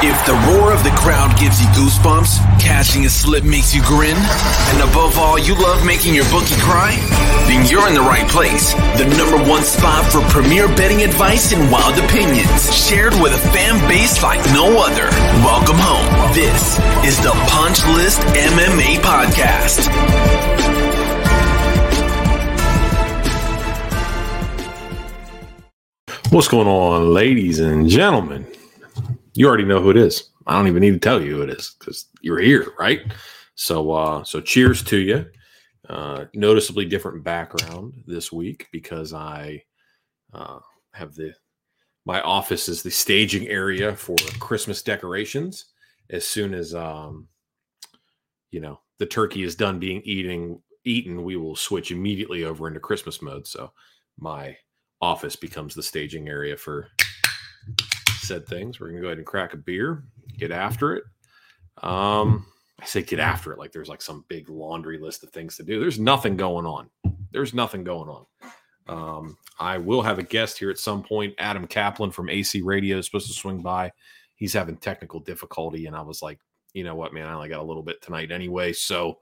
If the roar of the crowd gives you goosebumps, catching a slip makes you grin, and above all, you love making your bookie cry, then you're in the right place. The number one spot for premier betting advice and wild opinions, shared with a fan base like no other. Welcome home. This is the Punch List MMA Podcast. What's going on, ladies and gentlemen? You already know who it is. I don't even need to tell you who it is because you're here, right? So, uh, so cheers to you. Uh, noticeably different background this week because I uh, have the my office is the staging area for Christmas decorations. As soon as um, you know the turkey is done being eating eaten, we will switch immediately over into Christmas mode. So my office becomes the staging area for said things. We're gonna go ahead and crack a beer, get after it. Um, I say get after it like there's like some big laundry list of things to do. There's nothing going on. There's nothing going on. Um, I will have a guest here at some point. Adam Kaplan from AC Radio is supposed to swing by. He's having technical difficulty, and I was like, you know what, man, I only got a little bit tonight anyway. So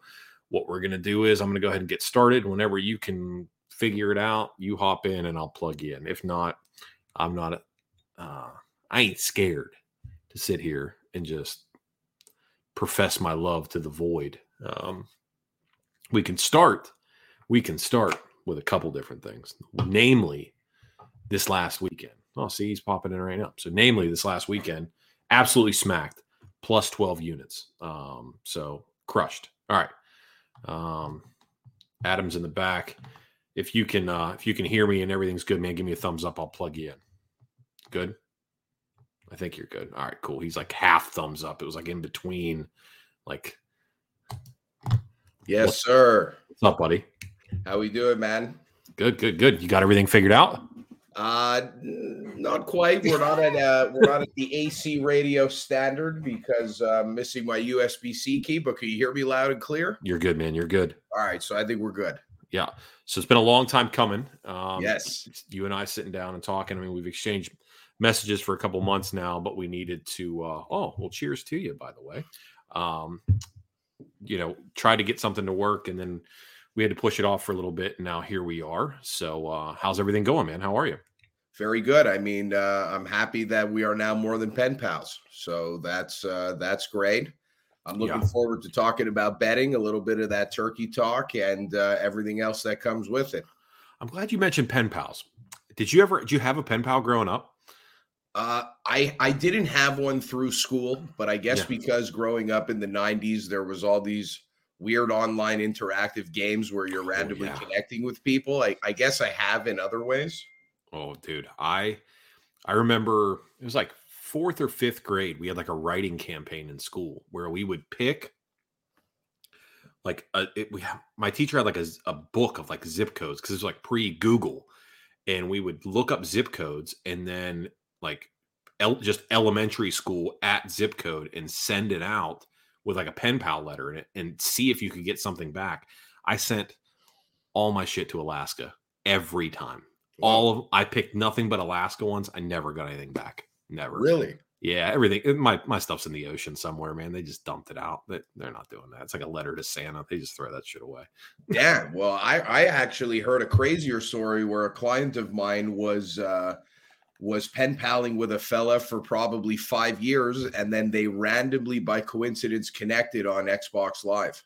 what we're gonna do is I'm gonna go ahead and get started. Whenever you can figure it out, you hop in and I'll plug you in. If not, I'm not. Uh, I ain't scared to sit here and just profess my love to the void. Um, we can start. We can start with a couple different things, namely this last weekend. Oh, see, he's popping in right now. So, namely, this last weekend, absolutely smacked, plus 12 units. Um, so, crushed. All right. Um, Adam's in the back. If you can, uh, if you can hear me and everything's good, man, give me a thumbs up. I'll plug you in. Good. I think you're good. All right, cool. He's like half thumbs up. It was like in between, like. Yes, sir. What's up, buddy? How we doing, man? Good, good, good. You got everything figured out? Uh not quite. We're not at uh we're not at the AC radio standard because uh, I'm missing my USB C key. But can you hear me loud and clear? You're good, man. You're good. All right, so I think we're good. Yeah. So it's been a long time coming. Um, yes. You and I sitting down and talking. I mean, we've exchanged messages for a couple months now, but we needed to. Uh, oh, well, cheers to you, by the way. Um, you know, try to get something to work, and then we had to push it off for a little bit, and now here we are. So, uh, how's everything going, man? How are you? Very good. I mean, uh, I'm happy that we are now more than pen pals. So that's uh, that's great. I'm looking Yeah. forward to talking about betting, a little bit of that turkey talk, and uh, everything else that comes with it. I'm glad you mentioned pen pals. Did you ever? Did you have a pen pal growing up? Uh, I I didn't have one through school, but I guess Yeah. because growing up in the '90s, there was all these weird online interactive games where you're randomly Oh, yeah. connecting with people. I, I guess I have in other ways. Oh, dude, I I remember it was like fourth or fifth grade. We had like a writing campaign in school where we would pick like a, it, we my teacher had like a book of like zip codes because it was like pre Google, and we would look up zip codes and then like el- just elementary school at zip code and send it out with like a pen pal letter in it and see if you could get something back. I sent all my shit to Alaska every time all of I picked nothing but Alaska ones. I never got anything back. Never. Really? Yeah, everything. My my stuff's in the ocean somewhere, man. They just dumped it out. They, they're not doing that. It's like a letter to Santa. They just throw that shit away. Yeah. Well, I I actually heard a crazier story where a client of mine was uh, was pen paling with a fella for probably five years, and then they randomly, by coincidence, connected on Xbox Live.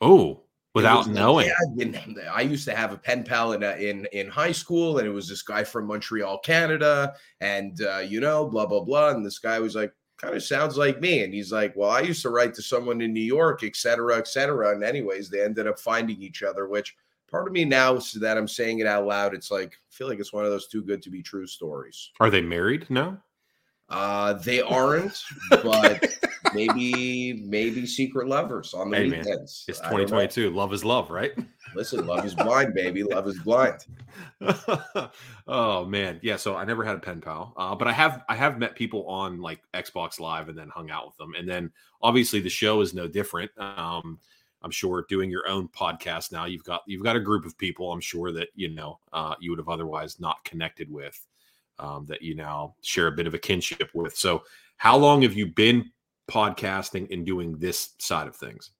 Oh, without knowing. Yeah, I used to have a pen pal in, in in high school, and it was this guy from Montreal, Canada, and uh, you know, blah blah blah. And this guy was like, kind of sounds like me. And he's like, Well, I used to write to someone in New York, et cetera, et cetera. And anyways, they ended up finding each other, which part of me now so that I'm saying it out loud, it's like I feel like it's one of those too good to be true stories. Are they married now? Uh, they aren't, but maybe maybe secret lovers on the hey, weekends. Man, it's 2022. Love is love, right? Listen, love is blind, baby. Love is blind. oh man, yeah. So I never had a pen pal, uh, but I have I have met people on like Xbox Live and then hung out with them, and then obviously the show is no different. Um, I'm sure doing your own podcast now, you've got you've got a group of people. I'm sure that you know uh, you would have otherwise not connected with um, that you now share a bit of a kinship with. So, how long have you been podcasting and doing this side of things?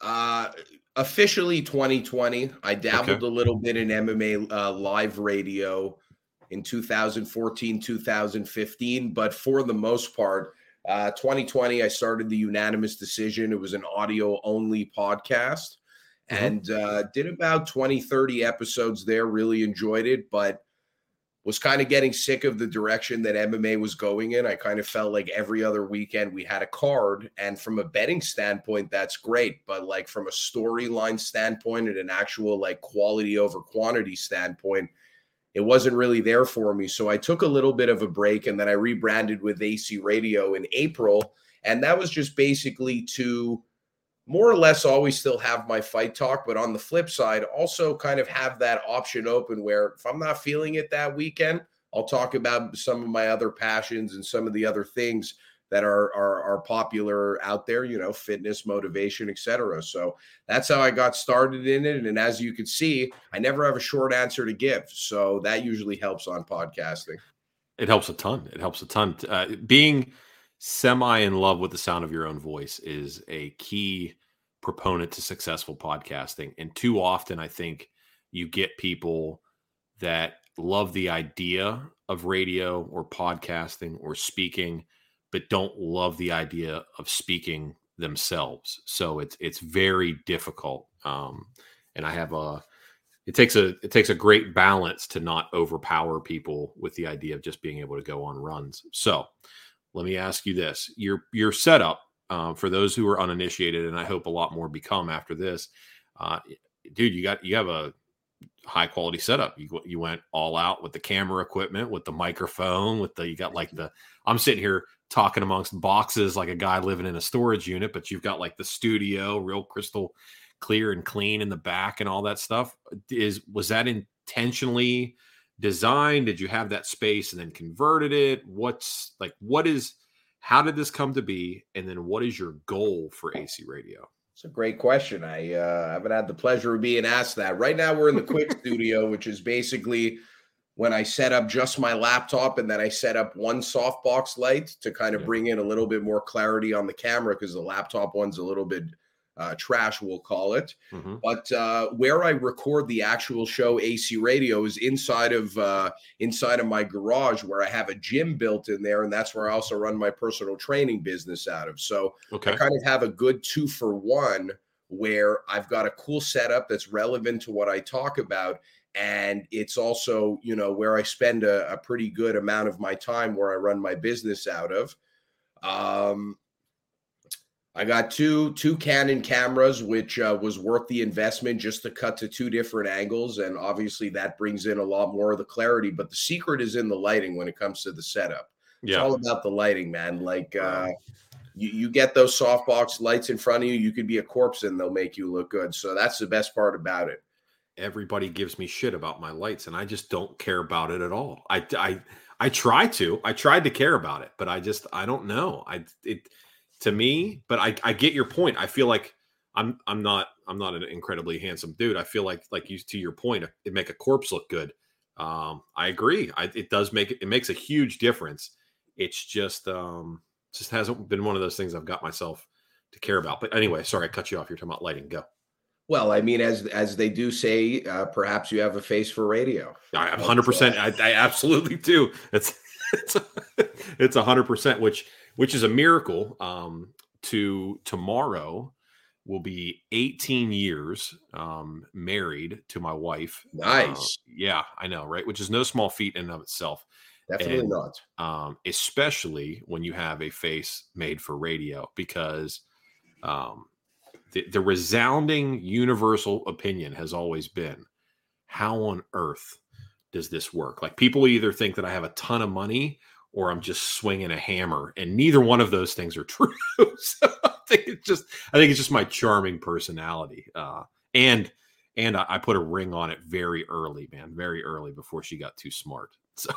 Uh, officially 2020. I dabbled okay. a little bit in MMA uh, live radio in 2014, 2015, but for the most part, uh, 2020, I started the unanimous decision. It was an audio only podcast mm-hmm. and uh, did about 20, 30 episodes there. Really enjoyed it, but was kind of getting sick of the direction that MMA was going in. I kind of felt like every other weekend we had a card. And from a betting standpoint, that's great. But like from a storyline standpoint and an actual like quality over quantity standpoint, it wasn't really there for me. So I took a little bit of a break and then I rebranded with AC Radio in April. And that was just basically to more or less always still have my fight talk, but on the flip side, also kind of have that option open where if I'm not feeling it that weekend, I'll talk about some of my other passions and some of the other things that are are, are popular out there, you know, fitness, motivation, etc. So that's how I got started in it. And as you can see, I never have a short answer to give. So that usually helps on podcasting. It helps a ton. It helps a ton. Uh, being semi in love with the sound of your own voice is a key proponent to successful podcasting. And too often, I think you get people that love the idea of radio or podcasting or speaking, but don't love the idea of speaking themselves. So it's it's very difficult. Um, and I have a it takes a it takes a great balance to not overpower people with the idea of just being able to go on runs. So let me ask you this: your your setup uh, for those who are uninitiated, and I hope a lot more become after this. Uh, dude, you got you have a high quality setup. You you went all out with the camera equipment, with the microphone, with the you got like the. I'm sitting here talking amongst boxes like a guy living in a storage unit, but you've got like the studio, real crystal clear and clean in the back, and all that stuff. Is was that intentionally? Designed? Did you have that space and then converted it? What's like, what is, how did this come to be? And then what is your goal for AC Radio? It's a great question. I uh, haven't had the pleasure of being asked that. Right now, we're in the quick studio, which is basically when I set up just my laptop and then I set up one softbox light to kind of yeah. bring in a little bit more clarity on the camera because the laptop one's a little bit uh, trash, we'll call it. Mm-hmm. But uh, where I record the actual show, AC Radio, is inside of uh, inside of my garage, where I have a gym built in there, and that's where I also run my personal training business out of. So okay. I kind of have a good two for one, where I've got a cool setup that's relevant to what I talk about. And it's also, you know, where I spend a, a pretty good amount of my time where I run my business out of. Um, I got two two Canon cameras, which uh, was worth the investment just to cut to two different angles, and obviously that brings in a lot more of the clarity. But the secret is in the lighting when it comes to the setup. Yeah. It's all about the lighting, man. Like uh, you, you get those softbox lights in front of you, you could be a corpse and they'll make you look good. So that's the best part about it. Everybody gives me shit about my lights, and I just don't care about it at all. I I I try to. I tried to care about it, but I just I don't know. I it to me, but I, I get your point. I feel like I'm I'm not I'm not an incredibly handsome dude. I feel like like you to your point, it make a corpse look good. Um, I agree. I, it does make it, it makes a huge difference. It's just um just hasn't been one of those things I've got myself to care about. But anyway, sorry, I cut you off. You're talking about lighting. Go. Well, I mean, as as they do say, uh, perhaps you have a face for radio. I 100. percent I, I absolutely do. It's it's it's 100 percent, which which is a miracle. Um, to tomorrow will be 18 years um, married to my wife. Nice. Uh, yeah, I know, right? Which is no small feat in and of itself. Definitely And, not. um, especially when you have a face made for radio, because um, the, the resounding universal opinion has always been how on earth does this work? Like people either think that I have a ton of money or I'm just swinging a hammer, and neither one of those things are true. so I think it's just, I think it's just my charming personality, uh, and and I, I put a ring on it very early, man, very early before she got too smart. So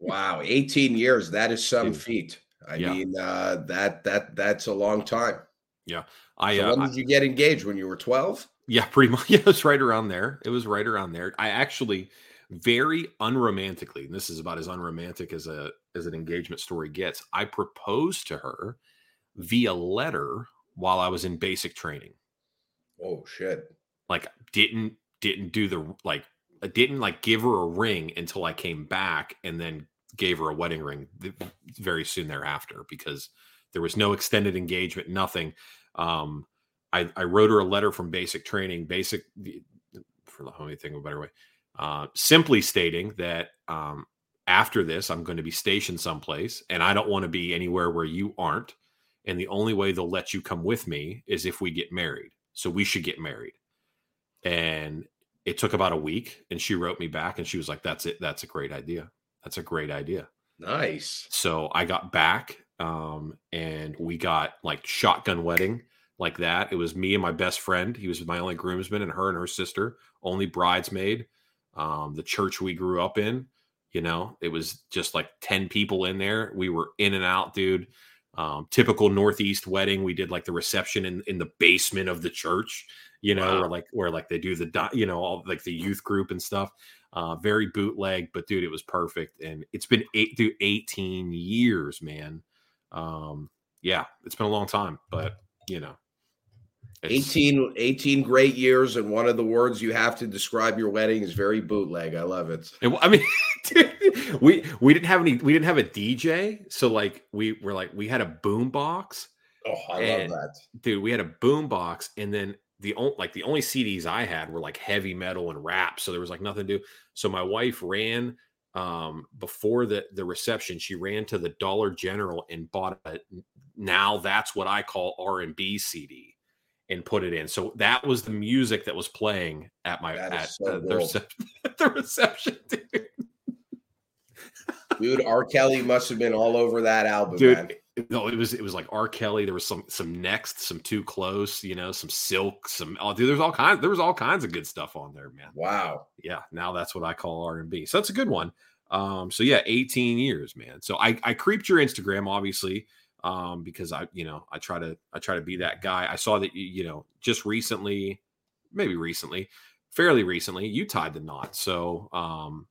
Wow, 18 years. That is some Dude. feat. I Yeah. mean, uh, that that that's a long time. Yeah, I, So uh, when I- did you get engaged? When you were 12? Yeah, pretty much. Yeah, it was right around there. It was right around there. I actually very unromantically, and this is about as unromantic as a as an engagement story gets. I proposed to her via letter while I was in basic training. Oh shit. Like didn't didn't do the like I didn't like give her a ring until I came back and then gave her a wedding ring very soon thereafter because there was no extended engagement, nothing. Um, I, I wrote her a letter from basic training, basic for the homie thing a better way, uh, simply stating that um, after this, I'm going to be stationed someplace and I don't want to be anywhere where you aren't. And the only way they'll let you come with me is if we get married. So we should get married. And it took about a week. And she wrote me back and she was like, That's it. That's a great idea. That's a great idea. Nice. So I got back um, and we got like shotgun wedding like that. It was me and my best friend. He was my only groomsman, and her and her sister, only bridesmaid. Um, the church we grew up in, you know, it was just like 10 people in there. We were in and out, dude. Um, typical Northeast wedding. We did like the reception in, in the basement of the church, you know, Wow. where like where like they do the you know all like the youth group and stuff. Uh, very bootleg, but dude, it was perfect. And it's been eight through 18 years, man. Um, yeah, it's been a long time, but you know, it's- 18, 18 great years, and one of the words you have to describe your wedding is very bootleg. I love it. It, I mean, dude, we we didn't have any. We didn't have a DJ, so like we were like we had a boom box, Oh, I And- love that. dude. We had a boom box, and then the only like the only CDs I had were like heavy metal and rap, so there was like nothing to do. So my wife ran um before the the reception. She ran to the Dollar General and bought a now that's what I call R and B CD. And put it in. So that was the music that was playing at my That at so uh, the, reception, the reception, dude. Dude, R. Kelly must have been all over that album, dude man. no it was it was like r kelly there was some some next some too close you know some silk some oh dude there's all kinds there was all kinds of good stuff on there man Wow. yeah now that's what i call r&b so that's a good one um so yeah 18 years man so i i creeped your instagram obviously um because i you know i try to i try to be that guy i saw that you, know just recently maybe recently fairly recently you tied the knot so um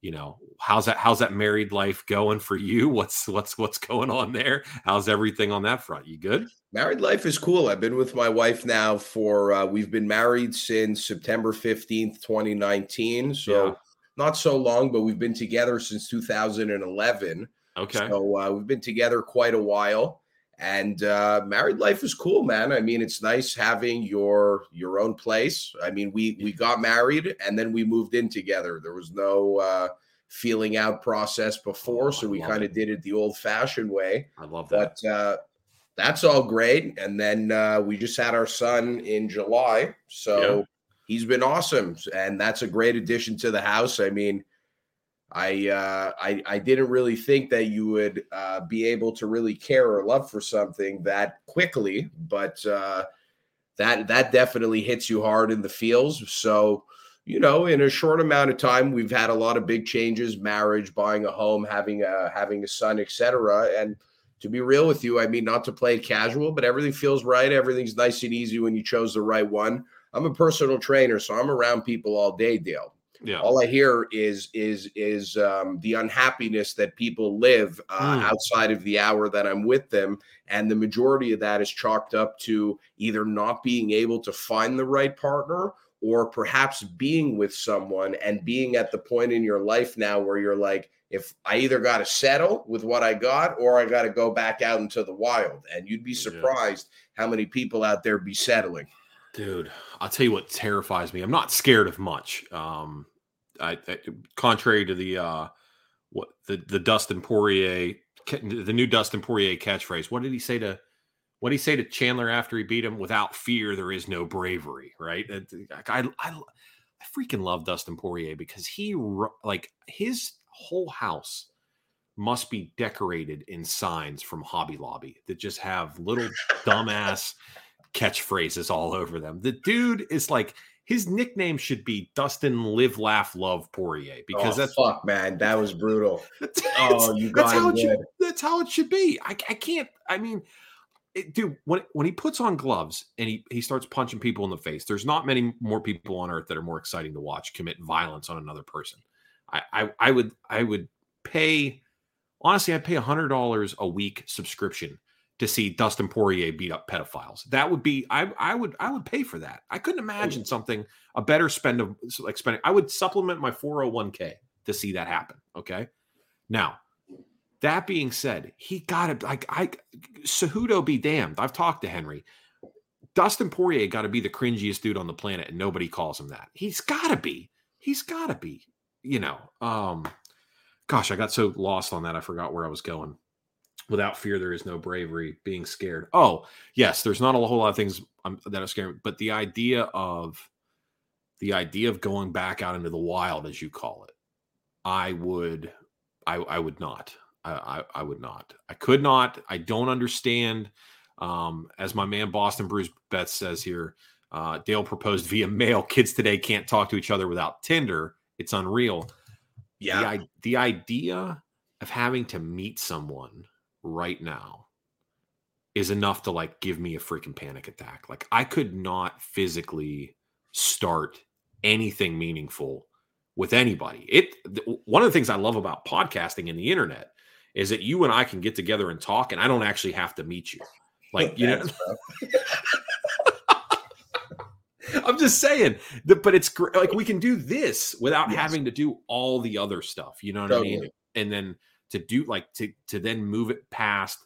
you know how's that how's that married life going for you what's what's what's going on there how's everything on that front you good Married life is cool. I've been with my wife now for uh, we've been married since September 15th, 2019. So Yeah. not so long, but we've been together since 2011. Okay So uh, we've been together quite a while. And uh, married life is cool, man. I mean, it's nice having your your own place. I mean, we we got married and then we moved in together. There was no uh, feeling out process before, Oh, so we kind of did it the old fashioned way i love that but uh, that's all great. And then uh, we just had our son in July, so Yeah. he's been awesome, and that's a great addition to the house. I mean, I uh, I I didn't really think that you would uh, be able to really care or love for something that quickly, but uh, that that definitely hits you hard in the feels. So. You know, in a short amount of time, we've had a lot of big changes: marriage, buying a home, having a having a son, etc. And to be real with you, I mean, not to play it casual, but everything feels right. Everything's nice and easy when you chose the right one. I'm a personal trainer, so I'm around people all day, Dale. Yeah. All I hear is is is um, the unhappiness that people live uh, Mm. outside of the hour that I'm with them, and the majority of that is chalked up to either not being able to find the right partner or perhaps being with someone and being at the point in your life now where you're like, if I either got to settle with what I got or I got to go back out into the wild. And you'd be Yeah. surprised how many people out there be settling. Dude, I'll tell you what terrifies me. I'm not scared of much. Um, I, I contrary to the uh, what the the Dustin Poirier, the new Dustin Poirier catchphrase. What did he say to? What did he say to Chandler after he beat him? Without fear, there is no bravery. Right? I I, I freaking love Dustin Poirier because he like his whole house must be decorated in signs from Hobby Lobby that just have little dumbass catchphrases all over them. The dude is like his nickname should be Dustin Live Laugh Love Poirier because oh, that's fuck, man, that was brutal. that's, Oh, you that's got how him it should, that's how it should be. I, I can't. I mean, it, dude, when when he puts on gloves and he he starts punching people in the face, there's not many more people on earth that are more exciting to watch commit violence on another person. I I, I would I would pay honestly I'd pay a hundred dollars a week subscription to see Dustin Poirier beat up pedophiles. That would be I I would I would pay for that. I couldn't imagine something a better spend of like spending. I would supplement my 401k to see that happen. Okay. Now, that being said, he got to Like I, Cejudo be damned. I've talked to Henry. Dustin Poirier got to be the cringiest dude on the planet, and nobody calls him that. He's got to be. He's got to be. You know. Um. Gosh, I got so lost on that. I forgot where I was going. Without fear, there is no bravery. Being scared. Oh, yes. There's not a whole lot of things um, that are scary, but the idea of the idea of going back out into the wild, as you call it, I would, I, I would not. I, I, I would not. I could not. I don't understand. Um, as my man Boston Bruce Betts says here, uh, Dale proposed via mail. Kids today can't talk to each other without Tinder. It's unreal. Yeah. The, the idea of having to meet someone right now is enough to like give me a freaking panic attack. Like I could not physically start anything meaningful with anybody. It th- one of the things I love about podcasting and the internet is that you and I can get together and talk and I don't actually have to meet you. Like, you know, I'm just saying, that, but it's like we can do this without Yes. having to do all the other stuff. You know what I mean? And then to do like to to then move it past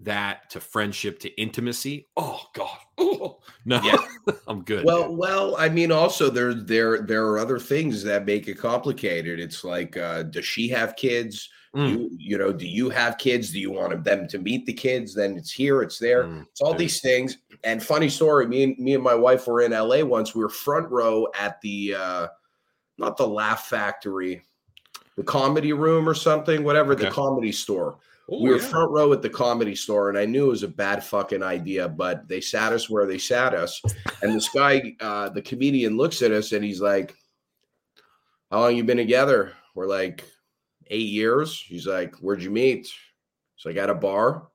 that to friendship to intimacy. Oh God, oh no, Yeah. I'm good. Well, well, I mean, also there, there, there are other things that make it complicated. It's like, uh, does she have kids? Mm. You, you know, do you have kids? Do you want them to meet the kids? Then it's here, it's there. Mm, It's all dude. these things. And funny story, me and me and my wife were in LA once. We were front row at the uh not the Laugh Factory, the comedy room or something, whatever, the comedy store. Oh, we were yeah. front row at the comedy store, and I knew it was a bad fucking idea, but they sat us where they sat us. And this guy, uh, the comedian, looks at us and he's like, How long you been together? We're like, eight years. He's like, Where'd you meet? So like, at a bar.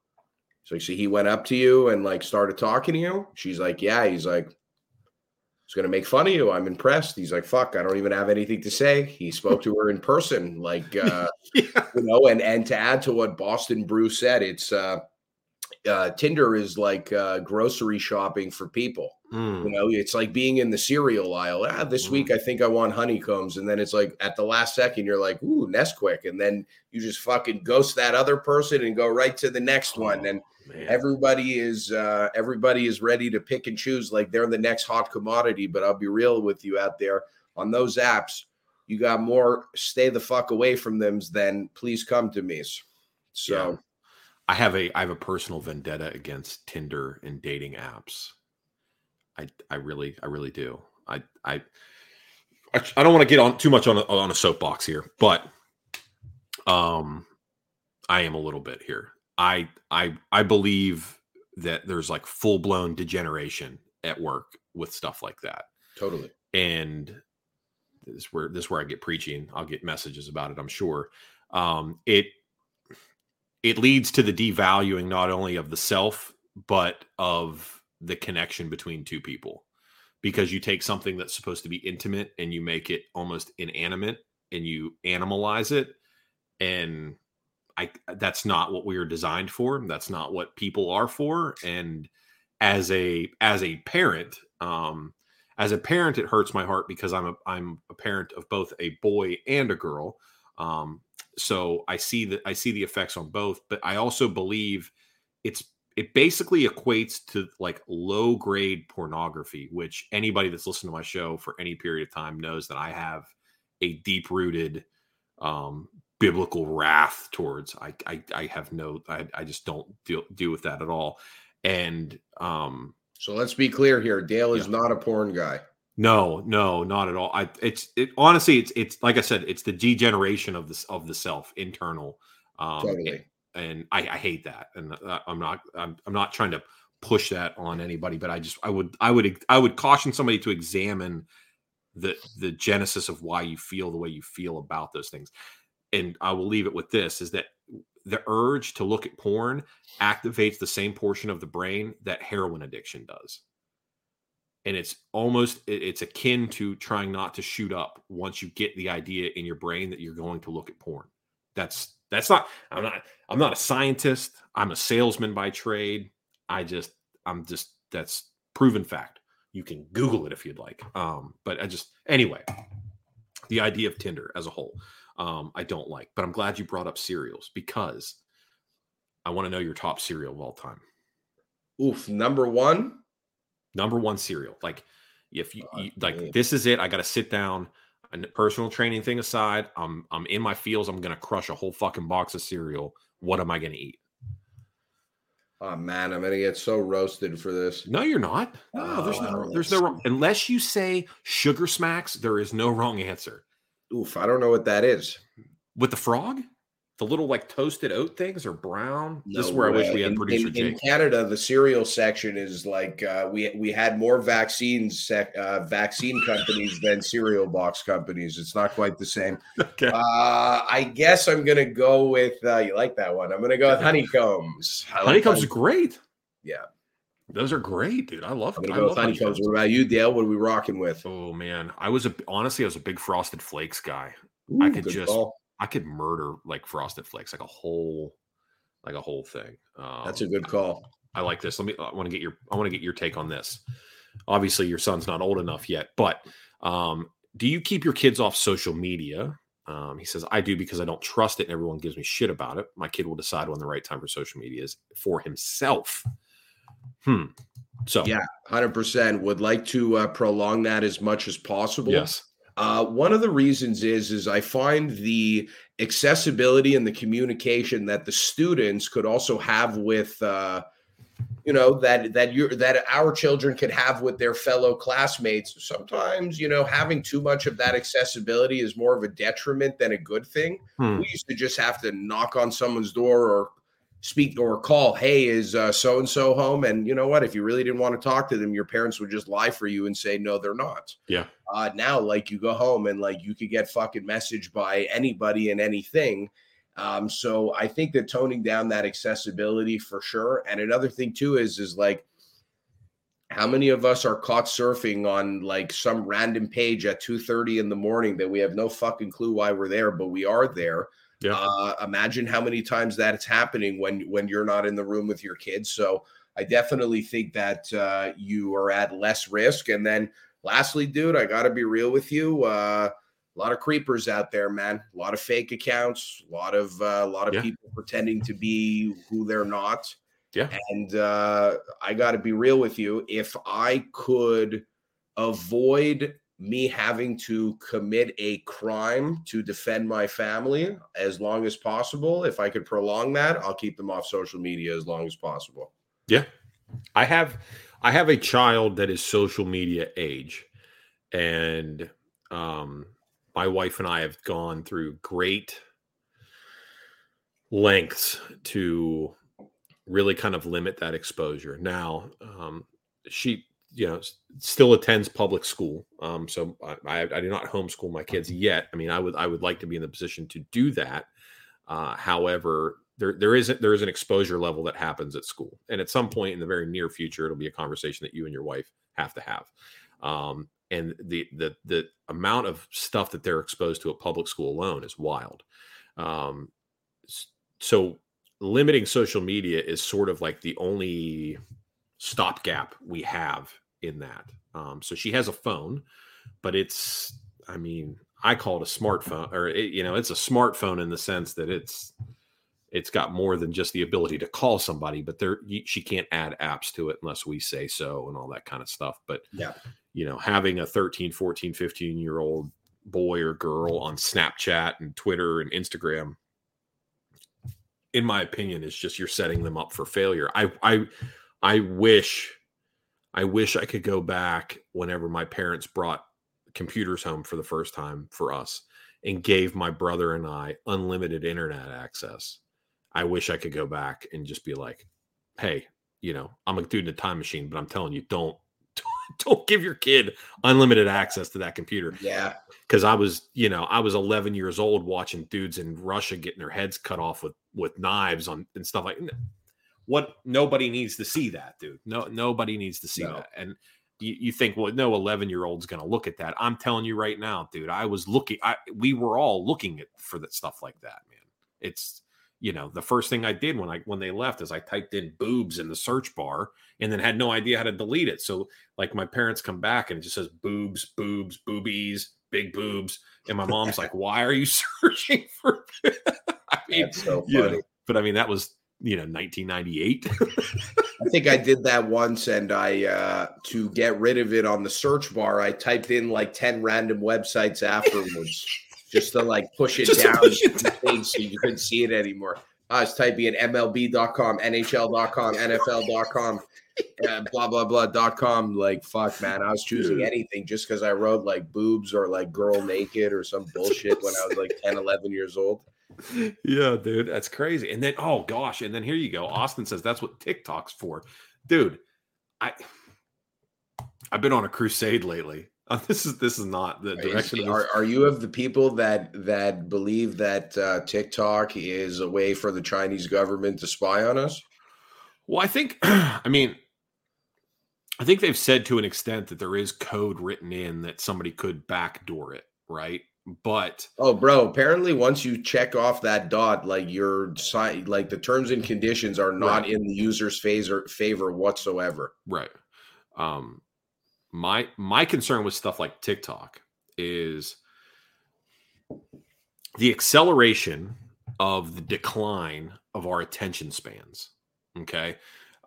So, so he went up to you and like started talking to you. She's like, Yeah. He's like, He's gonna make fun of you. I'm impressed. He's like, fuck, I don't even have anything to say. He spoke to her in person, like uh, Yeah. you know, and and to add to what Boston Bruce said, it's uh uh Tinder is like uh grocery shopping for people. Mm. You know, it's like being in the cereal aisle. Ah, this Mm. week I think I want honeycombs, and then it's like at the last second you're like, ooh, Nesquik, and then you just fucking ghost that other person and go right to the next one. Oh, And man. everybody is uh everybody is ready to pick and choose like they're the next hot commodity. But I'll be real with you out there on those apps, you got more stay the fuck away from them than please come to me. So Yeah. I have a I have a personal vendetta against Tinder and dating apps. I I really I really do. I I I, don't want to get on too much on a, on a soapbox here, but um I am a little bit here. I I I believe that there's like full blown degeneration at work with stuff like that totally. and this is where this is where I get preaching. I'll get messages about it, I'm sure. Um, it it leads to the devaluing not only of the self but of the connection between two people because you take something that's supposed to be intimate and you make it almost inanimate and you animalize it and I that's not what we are designed for. That's not what people are for. And as a as a parent, um, as a parent, it hurts my heart because I'm a I'm a parent of both a boy and a girl. Um, so I see that I see the effects on both, but I also believe it's it basically equates to like low grade pornography, which anybody that's listened to my show for any period of time knows that I have a deep rooted um, biblical wrath towards. I, I, I have no, I, I just don't deal, deal with that at all. And, um, so let's be clear here. Dale is yeah. not a porn guy. No, no, not at all. I, it's, it honestly, it's, it's like I said, it's the degeneration of this, of the self internal. Um, totally. and, and I, I hate that. And uh, I'm not, I'm, I'm not trying to push that on anybody, but I just, I would, I would, I would caution somebody to examine the, the genesis of why you feel the way you feel about those things and I will leave it with this is that the urge to look at porn activates the same portion of the brain that heroin addiction does. And it's almost it's akin to trying not to shoot up once you get the idea in your brain that you're going to look at porn. That's that's not I'm not I'm not a scientist. I'm a salesman by trade. I just I'm just that's proven fact. You can Google it if you'd like. Um, but I just anyway, the idea of Tinder as a whole um, I don't like. But I'm glad you brought up cereals because I want to know your top cereal of all time. Oof, number one. Number one cereal. Like if you, you like, this is it. I got to sit down. And personal training thing aside, I'm I'm in my fields. I'm gonna crush a whole fucking box of cereal. What am I gonna eat? Oh man, I'm gonna get so roasted for this. No, you're not. No, oh, there's no there's no wrong. Unless you say sugar smacks, there is no wrong answer. Oof, I don't know what that is. With the frog? The little like toasted oat things are brown. No this is where way. I wish we had in, producer in, Jake. In Canada, the cereal section is like uh, we we had more vaccines sec, uh, vaccine companies than cereal box companies. It's not quite the same. Okay. Uh, I guess I'm gonna go with uh, you like that one. I'm gonna go with honeycombs. Honeycombs like honeycombs. great. Yeah. Those are great, dude. I love. I'm gonna go with honeycombs. What about you, Dale? What are we rocking with? Oh man, I was a honestly, I was a big Frosted Flakes guy. Ooh, I could just, call. I could murder like Frosted Flakes, like a whole, like a whole thing. Um, That's a good call. I like this. Let me. I want to get your. I want to get your take on this. Obviously, your son's not old enough yet, but um, do you keep your kids off social media? Um, he says, I do because I don't trust it and everyone gives me shit about it. My kid will decide when the right time for social media is for himself. Hmm. So yeah, hundred percent. Would like to uh, prolong that as much as possible. Yes. Uh, one of the reasons is is I find the accessibility and the communication that the students could also have with uh, you know that that you that our children could have with their fellow classmates sometimes you know having too much of that accessibility is more of a detriment than a good thing hmm. we used to just have to knock on someone's door or speak or call, hey, is so and so home? And you know what? If you really didn't want to talk to them, your parents would just lie for you and say, no, they're not. Yeah. Uh, now, like you go home and like you could get fucking messaged by anybody and anything. Um, so I think that toning down that accessibility for sure. And another thing too is is like how many of us are caught surfing on like some random page at 2 30 in the morning that we have no fucking clue why we're there, but we are there yeah. Uh, imagine how many times that's happening when when you're not in the room with your kids. So I definitely think that uh, you are at less risk. And then lastly, dude, I got to be real with you. Uh, a lot of creepers out there, man. A lot of fake accounts. A lot of uh, a lot of yeah. people pretending to be who they're not. Yeah. And uh, I got to be real with you. If I could avoid me having to commit a crime to defend my family as long as possible. If I could prolong that, I'll keep them off social media as long as possible. Yeah. I have I have a child that is social media age and um my wife and I have gone through great lengths to really kind of limit that exposure. Now, um she you know still attends public school um so I, I do not homeschool my kids yet. I mean i would i would like to be in the position to do that uh however there there isn't there is an exposure level that happens at school. And at some point in the very near future it'll be a conversation that you and your wife have to have. Um, and the the the amount of stuff that they're exposed to at public school alone is wild. Um, so limiting social media is sort of like the only stopgap we have in that. Um, so she has a phone, but it's, I mean, I call it a smartphone, or it, you know, it's a smartphone in the sense that it's it's got more than just the ability to call somebody, but there she can't add apps to it unless we say so and all that kind of stuff. But yeah, you know, having a 13, 14, 15 year old boy or girl on Snapchat and Twitter and Instagram in my opinion, is just you're setting them up for failure. I I I wish I wish I could go back whenever my parents brought computers home for the first time for us and gave my brother and I unlimited internet access. I wish I could go back and just be like, hey, you know, I'm a dude in a time machine, but I'm telling you, don't don't give your kid unlimited access to that computer. Yeah. Cause I was, you know, I was 11 years old watching dudes in Russia getting their heads cut off with, with knives on and stuff like what nobody needs to see that dude. No, nobody needs to see no. that. And you, you think, well, no 11 year old's going to look at that. I'm telling you right now, dude, I was looking, I, we were all looking at for that stuff like that, man. It's, you know, the first thing I did when I when they left is I typed in boobs in the search bar and then had no idea how to delete it. So like my parents come back and it just says boobs, boobs, boobies, big boobs, and my mom's like, "Why are you searching for?" I mean, That's so funny. You know, but I mean, that was you know 1998. I think I did that once, and I uh to get rid of it on the search bar, I typed in like ten random websites afterwards just to like push it just down, push it down. so you couldn't see it anymore. I was typing in MLB.com, NHL.com, NFL.com, uh, blah blah blah.com. Like fuck, man, I was choosing Dude. anything just because I wrote like boobs or like girl naked or some bullshit when I was like 10, 11 years old. Yeah, dude, that's crazy. And then oh gosh, and then here you go. Austin says that's what TikTok's for, dude. I I've been on a crusade lately uh, this is this is not the direction. Are, are you of the people that that believe that uh, TikTok is a way for the Chinese government to spy on us? Well, I think, I mean, I think they've said to an extent that there is code written in that somebody could backdoor it, right? But oh, bro, apparently once you check off that dot, like your site, like the terms and conditions are not right. in the user's favor favor whatsoever. Right. Um, my my concern with stuff like TikTok is the acceleration of the decline of our attention spans. Okay.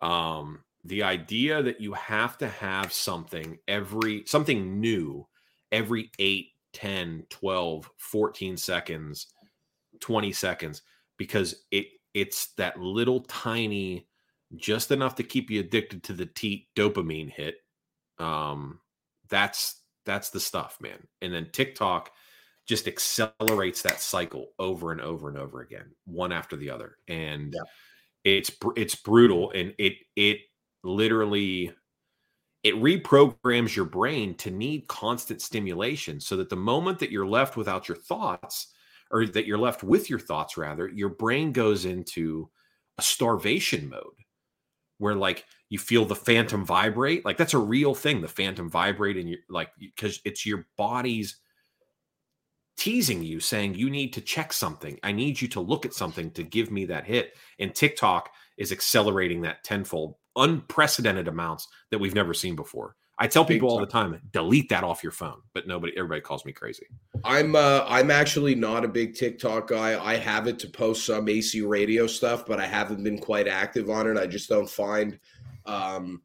Um, the idea that you have to have something every something new every 8 10 12 14 seconds 20 seconds because it it's that little tiny just enough to keep you addicted to the t dopamine hit um, that's that's the stuff, man. And then TikTok just accelerates that cycle over and over and over again, one after the other, and yeah. it's it's brutal, and it it literally it reprograms your brain to need constant stimulation so that the moment that you're left without your thoughts or that you're left with your thoughts rather your brain goes into a starvation mode where like you feel the phantom vibrate. Like that's a real thing the phantom vibrate and you're like because it's your body's teasing you saying you need to check something. I need you to look at something to give me that hit. And tiktok is accelerating that tenfold unprecedented amounts that we've never seen before I tell people all the time, delete that off your phone, but nobody, everybody calls me crazy. I'm, uh, I'm actually not a big TikTok guy. I have it to post some AC radio stuff, but I haven't been quite active on it. I just don't find, um,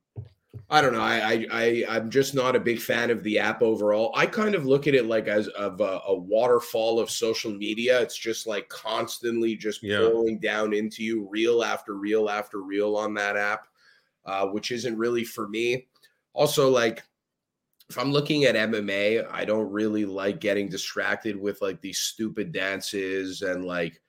I don't know. I, I, I am just not a big fan of the app overall. I kind of look at it like as of a, a waterfall of social media. It's just like constantly just yeah. pouring down into you, reel after reel after reel on that app, uh, which isn't really for me also like if I'm looking at MMA, I don't really like getting distracted with like these stupid dances and like,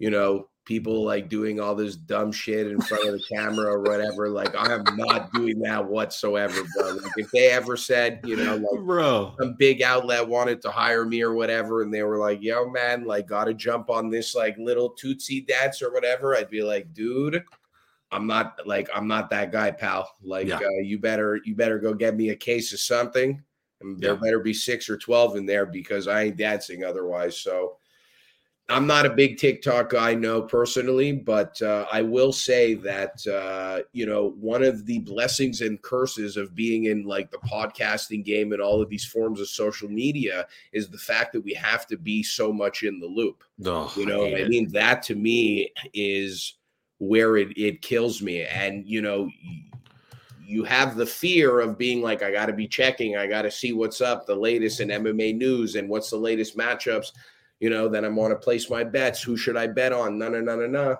you know, people like doing all this dumb shit in front of the camera or whatever. Like, I am not doing that whatsoever, bro. Like, if they ever said, you know, like, bro, some big outlet wanted to hire me or whatever, and they were like, yo, man, like, got to jump on this like little tootsie dance or whatever, I'd be like, dude, I'm not like I'm not that guy, pal. Like Yeah. uh, you better you better go get me a case of something. And there Yeah. better be six or twelve in there because I ain't dancing otherwise. So I'm not a big TikTok guy, no, personally, but uh, I will say that uh, you know one of the blessings and curses of being in like the podcasting game and all of these forms of social media is the fact that we have to be so much in the loop. Ugh, You know, I mean, that to me is where it it kills me. And you know, you have the fear of being like, I got to be checking, I got to see what's up, the latest in MMA news, and what's the latest matchups. You know, then I want to place my bets. Who should I bet on? No, no, no, no, no.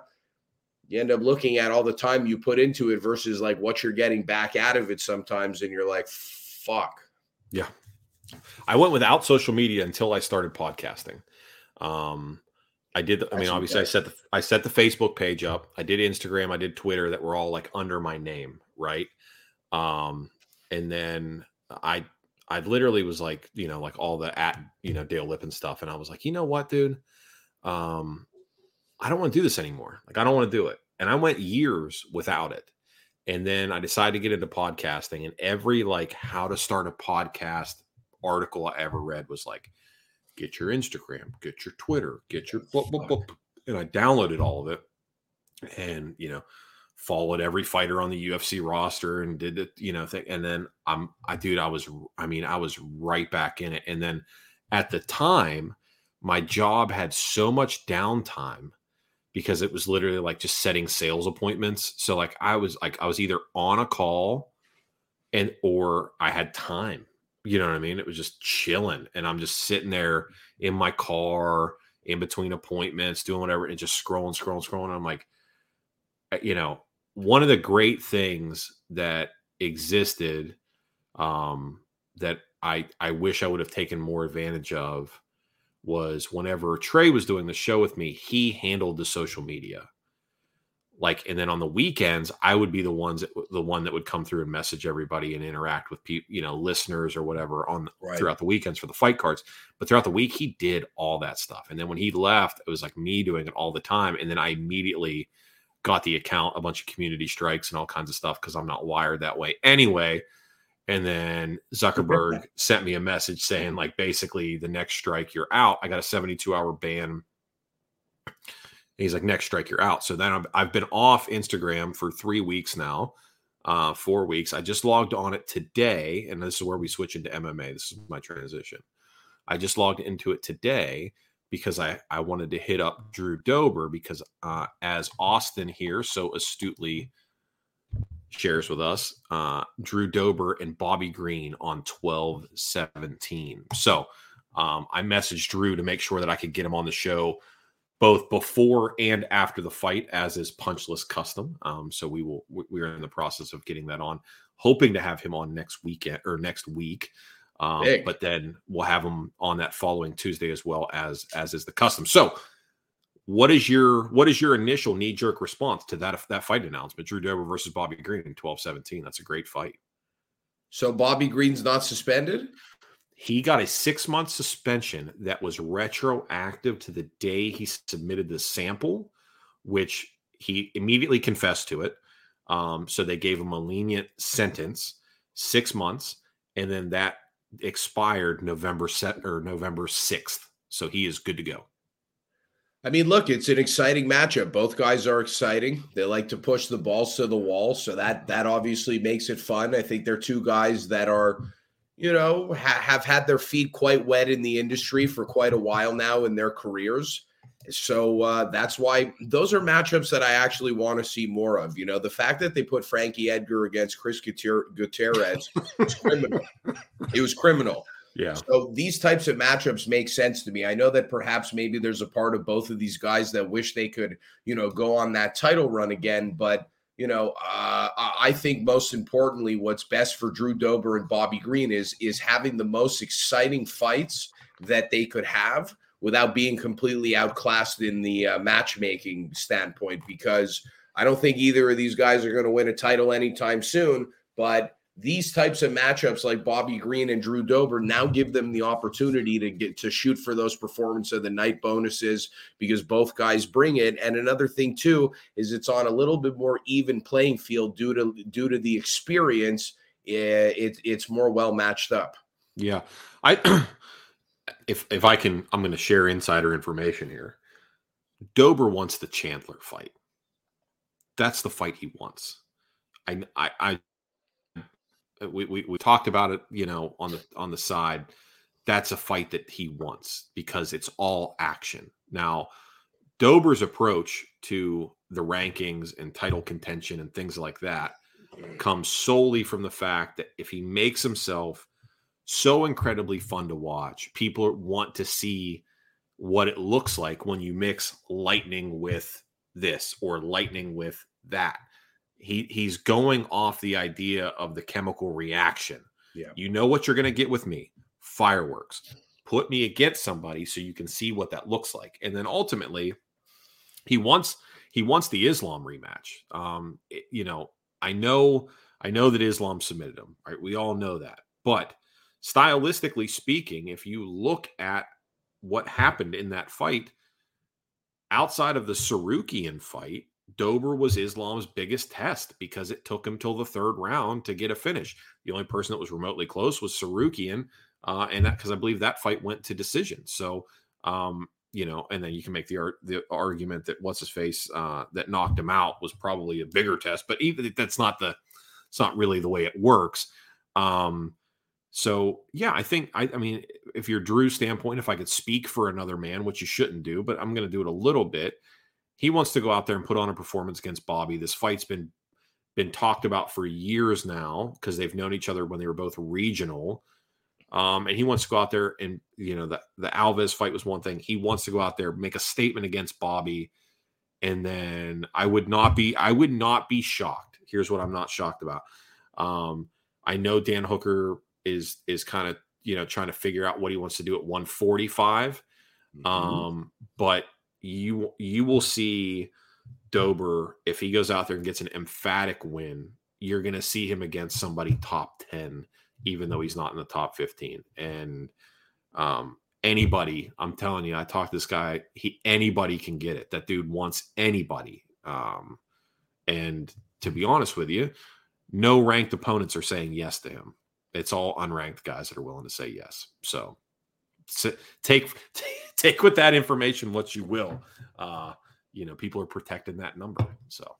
You end up looking at all the time you put into it versus like what you're getting back out of it sometimes, and you're like, fuck. Yeah. I went without social media until I started podcasting. Um, I did. I mean, obviously, I set the I set the Facebook page up. I did Instagram. I did Twitter. That were all like under my name, right? Um, and then I I literally was like, you know, like all the at you know Dale Lippin stuff, and I was like, you know what, dude, um, I don't want to do this anymore. Like, I don't want to do it. And I went years without it. And then I decided to get into podcasting, and every like how to start a podcast article I ever read was like, get your Instagram, get your Twitter, get your boop, boop, boop. and I downloaded all of it, and you know, followed every fighter on the UFC roster and did it, you know, thing. And then I'm, I dude, I was, I mean, I was right back in it. And then at the time, my job had so much downtime because it was literally like just setting sales appointments. So like I was like I was either on a call and or I had time. You know what I mean? It was just chilling and I'm just sitting there in my car in between appointments doing whatever and just scrolling scrolling scrolling. I'm like uh, you know, one of the great things that existed um that I I wish I would have taken more advantage of was whenever Trey was doing the show with me, he handled the social media. Like, and then on the weekends, I would be the ones that, the one that would come through and message everybody and interact with people, you know, listeners or whatever on Right. throughout the weekends for the fight cards. But throughout the week, he did all that stuff. And then when he left, it was like me doing it all the time. And then I immediately got the account, a bunch of community strikes and all kinds of stuff because I'm not wired that way anyway. And then Zuckerberg sent me a message saying, like, basically, the next strike, you're out. I got a 72 hour ban. He's like, next strike, you're out. So then I've, I've been off Instagram for three weeks now, uh, four weeks. I just logged on it today. And this is where we switch into MMA. This is my transition. I just logged into it today because I, I wanted to hit up Drew Dober because uh, as Austin here so astutely shares with us, uh, Drew Dober and Bobby Green on 12 17. So um, I messaged Drew to make sure that I could get him on the show both before and after the fight, as is punchless custom. Um, so we will, we- are in the process of getting that on, hoping to have him on next weekend or next week. Um, but then we'll have him on that following Tuesday as well as as is the custom. So, what is your what is your initial knee jerk response to that that fight announcement? Drew Dober versus Bobby Green in 12-17. That's a great fight. So Bobby Green's not suspended. He got a six month suspension that was retroactive to the day he submitted the sample, which he immediately confessed to it. Um, so they gave him a lenient sentence, six months, and then that expired November set or November sixth. So he is good to go. I mean, look, it's an exciting matchup. Both guys are exciting. They like to push the balls to the wall, so that that obviously makes it fun. I think they're two guys that are, you know, ha- have had their feet quite wet in the industry for quite a while now in their careers. So uh, that's why those are matchups that I actually want to see more of. You know, the fact that they put Frankie Edgar against Chris Guter- Gutierrez was criminal. It was criminal. Yeah. So these types of matchups make sense to me. I know that perhaps maybe there's a part of both of these guys that wish they could, you know, go on that title run again. But you know, uh, I think most importantly, what's best for Drew Dober and Bobby Green is is having the most exciting fights that they could have without being completely outclassed in the uh, matchmaking standpoint. Because I don't think either of these guys are going to win a title anytime soon. But these types of matchups like Bobby Green and Drew Dober now give them the opportunity to get to shoot for those performance of the night bonuses because both guys bring it. And another thing too is it's on a little bit more even playing field due to due to the experience. It, it's more well matched up. Yeah, I if if I can, I'm going to share insider information here. Dober wants the Chandler fight. That's the fight he wants. I I, I Uh, we, we we talked about it, you know, on the on the side. That's a fight that he wants because it's all action. Now, Dober's approach to the rankings and title contention and things like that mm. comes solely from the fact that if he makes himself so incredibly fun to watch, people want to see what it looks like when you mix lightning with this or lightning with that. He he's going off the idea of the chemical reaction. Yeah. You know what you're going to get with me? Fireworks. Put me against somebody so you can see what that looks like. And then ultimately he wants he wants the Islam rematch. Um it, you know, I know I know that Islam submitted him, right? We all know that. But stylistically speaking, if you look at what happened in that fight, outside of the Tsarukyan fight, Dober was Islam's biggest test because it took him till the third round to get a finish. The only person that was remotely close was Tsarukyan, uh, and that because I believe that fight went to decision. So, um, you know, and then you can make the the argument that what's his face uh, that knocked him out was probably a bigger test, but even that's not the it's not really the way it works. Um, so yeah, I think I, I mean, if you're Drew's standpoint, if I could speak for another man, which you shouldn't do, but I'm going to do it a little bit. He wants to go out there and put on a performance against Bobby. This fight's been been talked about for years now because they've known each other when they were both regional. Um, and he wants to go out there and you know the the Alves fight was one thing. He wants to go out there make a statement against Bobby, and then I would not be I would not be shocked. Here's what I'm not shocked about. Um, I know Dan Hooker is is kind of you know trying to figure out what he wants to do at 145. Mm-hmm. Um, but you you will see Dober if he goes out there and gets an emphatic win. You're going to see him against somebody top 10, even though he's not in the top 15. And um, anybody, I'm telling you, I talked to this guy. He anybody can get it. That dude wants anybody. Um, and to be honest with you, no ranked opponents are saying yes to him it's all unranked guys that are willing to say yes. So take take with that information what you will. Uh, you know, people are protecting that number. So.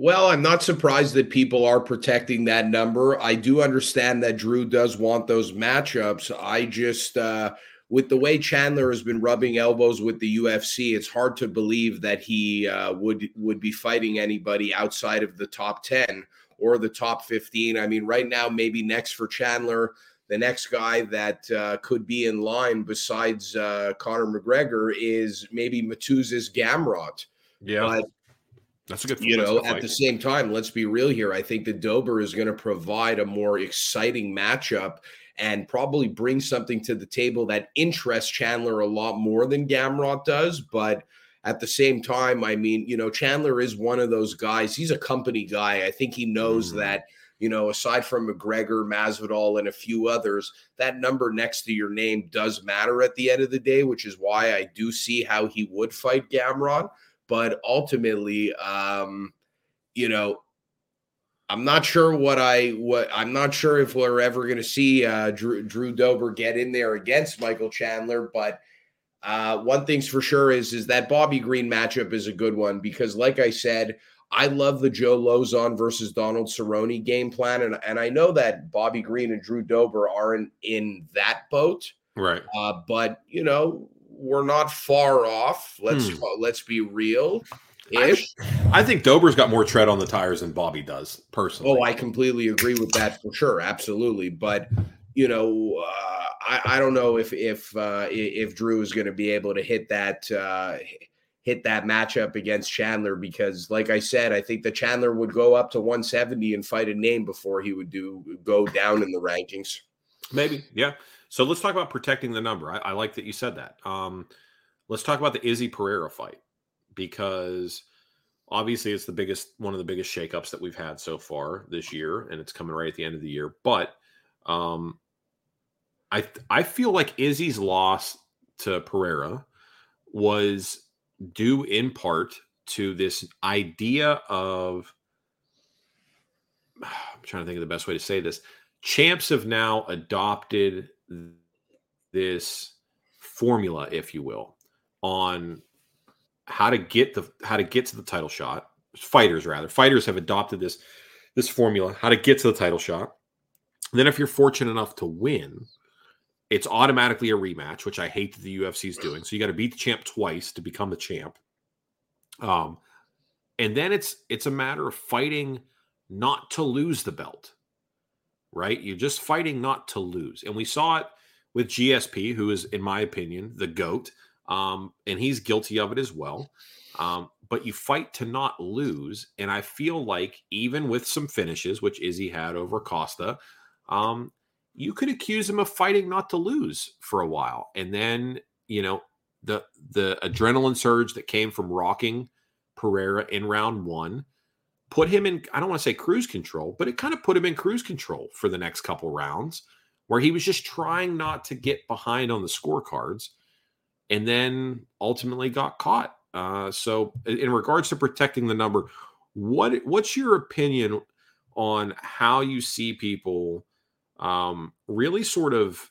Well, I'm not surprised that people are protecting that number. I do understand that Drew does want those matchups. I just, uh, with the way Chandler has been rubbing elbows with the UFC, it's hard to believe that he uh, would would be fighting anybody outside of the top ten or the top 15. I mean, right now, maybe next for Chandler, the next guy that uh, could be in line besides uh, Conor McGregor is maybe Mateusz's Gamrot. Yeah. But, that's a good. You know, at the same time, let's be real here. I think the Dober is going to provide a more exciting matchup and probably bring something to the table that interests Chandler a lot more than Gamrot does. But at the same time, I mean, you know, Chandler is one of those guys. He's a company guy. I think he knows mm-hmm. that, you know, aside from McGregor, Masvidal, and a few others, that number next to your name does matter at the end of the day, which is why I do see how he would fight Gamrot. But ultimately, um, you know, I'm not sure what I what I'm not sure if we're ever going to see uh, Drew, Drew Dober get in there against Michael Chandler, but uh, one thing's for sure is is that Bobby Green matchup is a good one because, like I said, I love the Joe Lauzon versus Donald Cerrone game plan, and and I know that Bobby Green and Drew Dober aren't in that boat, right? Uh, but you know we're not far off. Let's hmm. let's be real. I, I, think Dober's got more tread on the tires than Bobby does, personally. Oh, I completely agree with that for sure, absolutely. But you know, uh, I, I don't know if if uh, if Drew is going to be able to hit that uh, hit that matchup against Chandler because, like I said, I think the Chandler would go up to 170 and fight a name before he would do go down in the rankings. Maybe, yeah. So let's talk about protecting the number. I, I like that you said that. Um, let's talk about the Izzy Pereira fight because obviously it's the biggest one of the biggest shakeups that we've had so far this year, and it's coming right at the end of the year. But um, I I feel like Izzy's loss to Pereira was due in part to this idea of I'm trying to think of the best way to say this. Champs have now adopted this formula, if you will, on how to get the how to get to the title shot. Fighters rather, fighters have adopted this this formula how to get to the title shot. And then, if you're fortunate enough to win, it's automatically a rematch, which I hate that the UFC is doing. So you got to beat the champ twice to become the champ. Um, and then it's it's a matter of fighting not to lose the belt, right? You're just fighting not to lose, and we saw it with GSP, who is, in my opinion, the goat, um, and he's guilty of it as well. Um, but you fight to not lose, and I feel like even with some finishes, which Izzy had over Costa, um, you could accuse him of fighting not to lose for a while, and then you know the the adrenaline surge that came from rocking Pereira in round one put him in I don't want to say cruise control, but it kind of put him in cruise control for the next couple rounds where he was just trying not to get behind on the scorecards and then ultimately got caught. Uh, so in regards to protecting the number, what what's your opinion on how you see people um, really sort of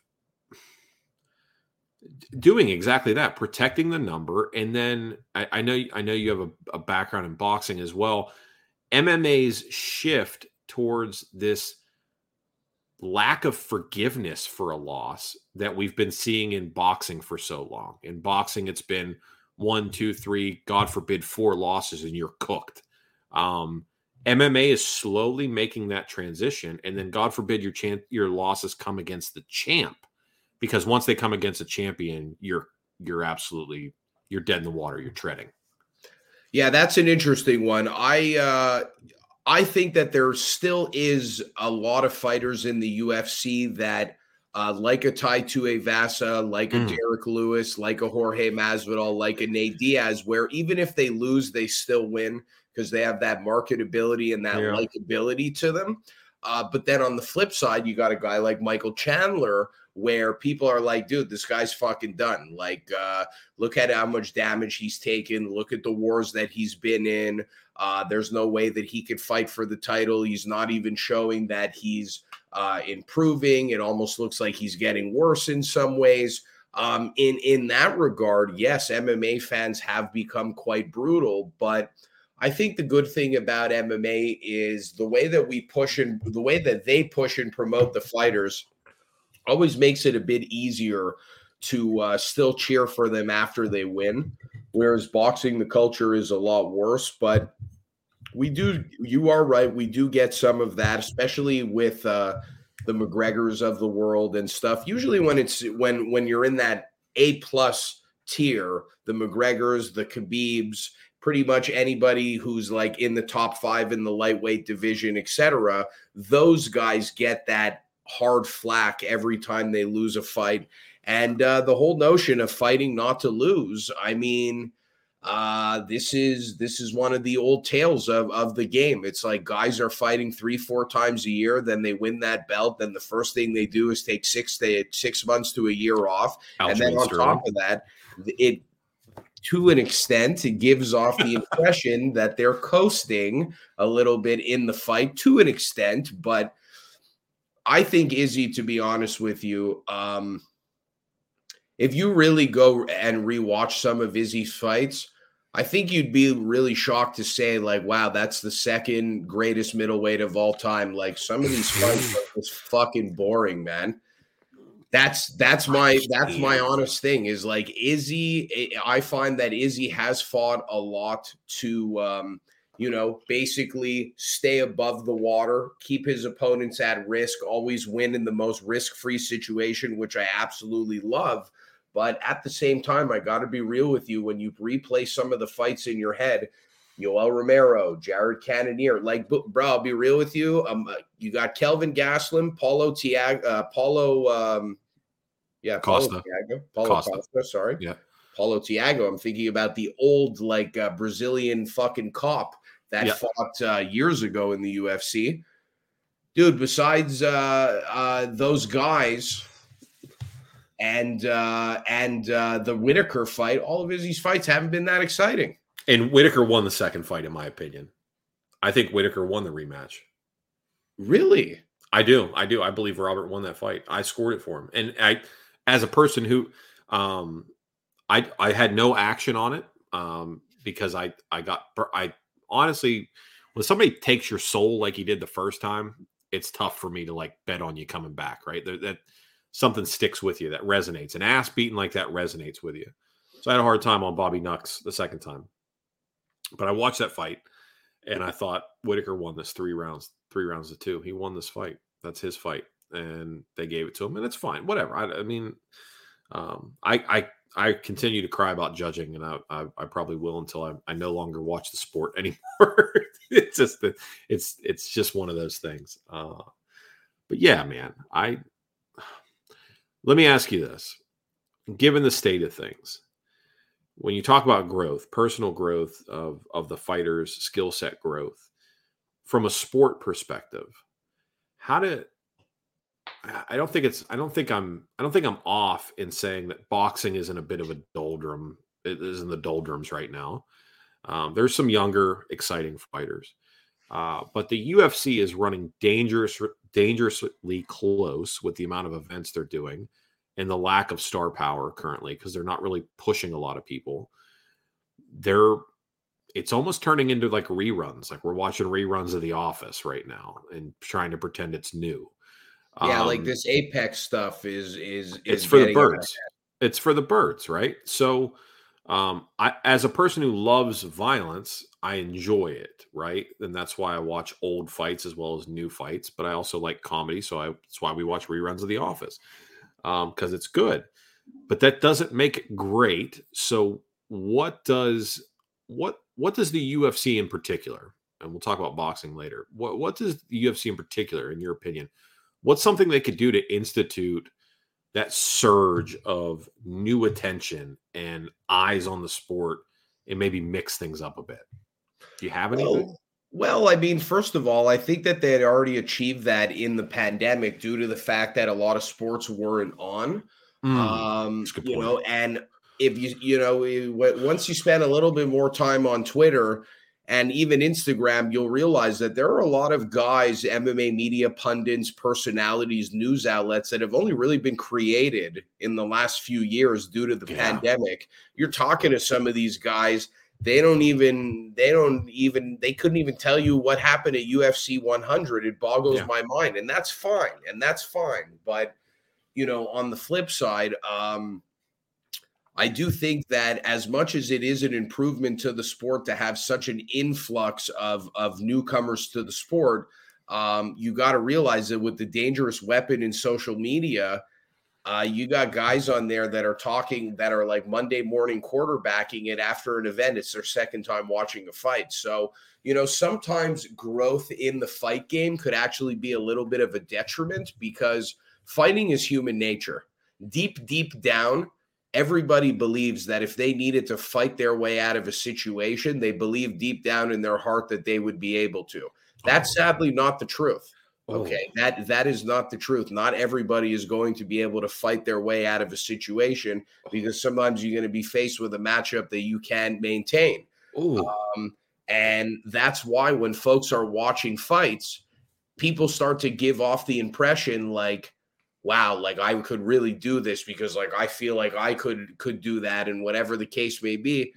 doing exactly that, protecting the number. And then I, I know I know you have a, a, background in boxing as well. MMA's shift towards this lack of forgiveness for a loss that we've been seeing in boxing for so long. In boxing, it's been one, two, three, God forbid, four losses, and you're cooked. Um, MMA is slowly making that transition, and then God forbid your champ, your losses come against the champ because once they come against a champion, you're you're absolutely you're dead in the water. You're treading. Yeah, that's an interesting one. I uh, I think that there still is a lot of fighters in the UFC that, uh, like a Tai Tuivasa, like mm. a Derrick Lewis, like a Jorge Masvidal, like a Nate Diaz, where even if they lose, they still win because they have that marketability and that yeah. likability to them. Uh, but then on the flip side, you got a guy like Michael Chandler where people are like, dude, this guy's fucking done. Like, uh, look at how much damage he's taken. Look at the wars that he's been in. Uh, there's no way that he could fight for the title. He's not even showing that he's uh, improving. It almost looks like he's getting worse in some ways. Um, in in that regard, yes, MMA fans have become quite brutal, but I think the good thing about MMA is the way that we push and the way that they push and promote the fighters always makes it a bit easier to uh, still cheer for them after they win. Whereas boxing, the culture is a lot worse. But we do, you are right. We do get some of that, especially with uh, the McGregors of the world and stuff. Usually, when it's when when you're in that A plus tier, the McGregors, the Khabibs, pretty much anybody who's like in the top five in the lightweight division, etc. Those guys get that hard flack every time they lose a fight. And uh, the whole notion of fighting not to lose, I mean, uh, this is this is one of the old tales of, of the game. It's like guys are fighting three, four times a year, then they win that belt. Then the first thing they do is take six they six months to a year off, and then on top of that, it to an extent, it gives off the impression that they're coasting a little bit in the fight to an extent, but I think Izzy, to be honest with you, um, if you really go and rewatch some of Izzy's fights, I think you'd be really shocked to say, like, wow, that's the second greatest middleweight of all time. Like some of these fights are just fucking boring, man. That's that's my that's my honest thing is like Izzy. I find that Izzy has fought a lot to um, you know, basically stay above the water, keep his opponents at risk, always win in the most risk free situation, which I absolutely love. But at the same time, I got to be real with you. When you replay some of the fights in your head, Yoel Romero, Jared Cannonier, like, bro, I'll be real with you. Um, uh, you got Kelvin Gastelum, Paulo Thiago, uh, Paulo, um, yeah, Costa, Paulo Thiago, Paulo Costa. Costa, sorry, yeah. Paulo Thiago. I'm thinking about the old like uh, Brazilian fucking cop that fought uh, years ago in the UFC. Dude, besides uh, uh, those guys and uh, and uh, the Whittaker fight, all of Izzy's fights haven't been that exciting. And Whittaker won the second fight, in my opinion. I think Whittaker won the rematch. Really? I do. I do. I believe Robert won that fight. I scored it for him. And I, as a person who, um, I I had no action on it, um, because I I got I honestly when somebody takes your soul like he did the first time, it's tough for me to like bet on you coming back. Right? That, that something sticks with you that resonates. An ass beating like that resonates with you. So I had a hard time on Bobby Nux the second time, but I watched that fight and I thought Whittaker won this three rounds, three rounds to two. He won this fight. That's his fight, and they gave it to him, and it's fine. Whatever. I, I mean, um, I, I I continue to cry about judging, and I I, I probably will until I, I no longer watch the sport anymore. it's just the, it's it's just one of those things. Uh, but yeah, man, I let me ask you this: given the state of things, when you talk about growth, personal growth of of the fighters' skill set growth from a sport perspective, how to I don't think it's I don't think I'm I don't think I'm off in saying that boxing is in a bit of a doldrum. It is in the doldrums right now. Um, there's some younger, exciting fighters, uh, but the UFC is running dangerous, dangerously close with the amount of events they're doing and the lack of star power currently because they're not really pushing a lot of people. They're it's almost turning into like reruns. Like we're watching reruns of The Office right now and trying to pretend it's new. Yeah, um, like this Apex stuff is is, is it's for the birds. It's for the birds, right? So um I as a person who loves violence, I enjoy it, right? And that's why I watch old fights as well as new fights, but I also like comedy, so I, that's why we watch reruns of The Office because um, it's good. But that doesn't make it great. So what does what what does the UFC in particular, and we'll talk about boxing later. What what does the UFC in particular, in your opinion, what's something they could do to institute that surge of new attention and eyes on the sport and maybe mix things up a bit? Do you have anything? Well, well, I mean, first of all, I think that they had already achieved that in the pandemic due to the fact that a lot of sports weren't on. Mm, um, you know, and if you you know once you spend a little bit more time on Twitter and even Instagram, you'll realize that there are a lot of guys, MMA media pundits, personalities, news outlets that have only really been created in the last few years due to the yeah. pandemic. You're talking to some of these guys they don't even they don't even they couldn't even tell you what happened at UFC 100 it boggles yeah. my mind and that's fine and that's fine but you know on the flip side um I do think that as much as it is an improvement to the sport to have such an influx of of newcomers to the sport um you got to realize that with the dangerous weapon in social media uh, you got guys on there that are talking that are like Monday morning quarterbacking it after an event. It's their second time watching a fight. So, you know, sometimes growth in the fight game could actually be a little bit of a detriment because fighting is human nature. Deep, deep down, everybody believes that if they needed to fight their way out of a situation, they believe deep down in their heart that they would be able to. That's sadly not the truth. Okay, that that is not the truth. Not everybody is going to be able to fight their way out of a situation because sometimes you're going to be faced with a matchup that you can't maintain. Um, and that's why when folks are watching fights, people start to give off the impression like, "Wow, like I could really do this because like I feel like I could could do that," and whatever the case may be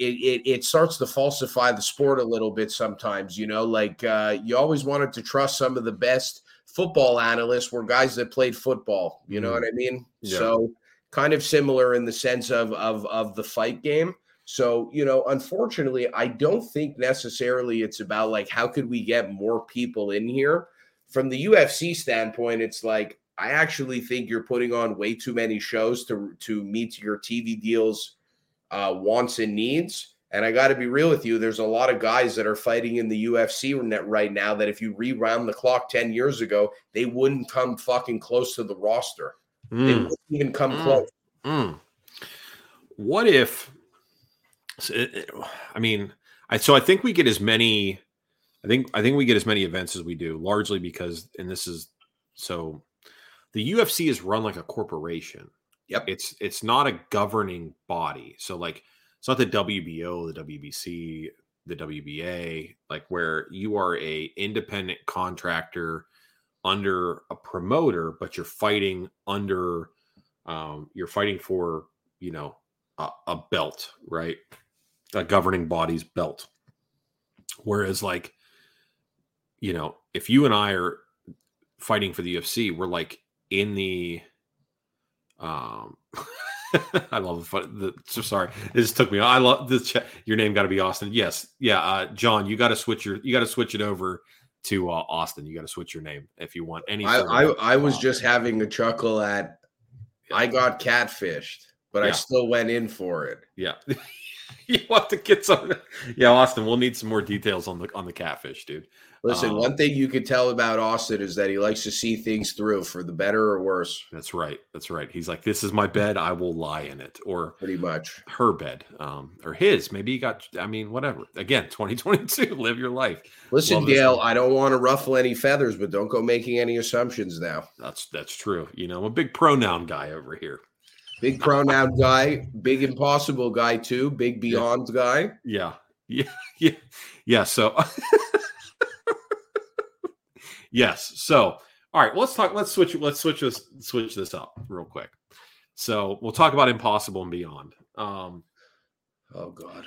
it, it, it starts to falsify the sport a little bit sometimes. You know, like uh, you always wanted to trust some of the best football analysts were guys that played football. You know mm. what I mean? Yeah. So kind of similar in the sense of of of the fight game. So, you know, unfortunately, I don't think necessarily it's about like how could we get more people in here. From the UFC standpoint, it's like I actually think you're putting on way too many shows to to meet your TV deals uh, wants and needs. And I got to be real with you. There's a lot of guys that are fighting in the UFC right now that if you rewound the clock 10 years ago, they wouldn't come fucking close to the roster. Mm. They wouldn't even come mm. close. Mm. what if? I mean, I so I think we get as many. I think I think we get as many events as we do, largely because, and this is so, the UFC is run like a corporation. Yep. It's it's not a governing body. So like it's not the WBO, the WBC, the WBA, like where you are a independent contractor under a promoter, but you're fighting under um, you're fighting for you know a, a belt, right? A governing body's belt. Whereas like you know, if you and I are fighting for the UFC, we're like in the um I love the, fun. the so sorry. This took me. I love this. Your name got to be Austin. Yes, yeah. Uh, John, you got to switch your. You got to switch it over to uh, Austin. You got to switch your name if you want any. I I, I, was just having a chuckle at. I got catfished, but yeah. I still went in for it. Yeah. you want to get some. Yeah, Austin, we'll need some more details on the on the catfish, dude. Listen, um, one thing you could tell about Austin is that he likes to see things through for the better or worse. That's right. That's right. He's like, "This is my bed. I will lie in it," or pretty much her bed, um, or his. Maybe he got. I mean, whatever. Again, 2022. Live your life. Listen, Dale. I don't want to ruffle any feathers, but don't go making any assumptions now. That's that's true. You know, I'm a big pronoun guy over here. Big pronoun guy, big impossible guy too, big beyond yeah. guy. Yeah. Yeah. Yeah. Yeah. So yes. So all right, well, let's talk. Let's switch. Let's switch this. Switch this up real quick. So we'll talk about impossible and beyond. Um, oh God.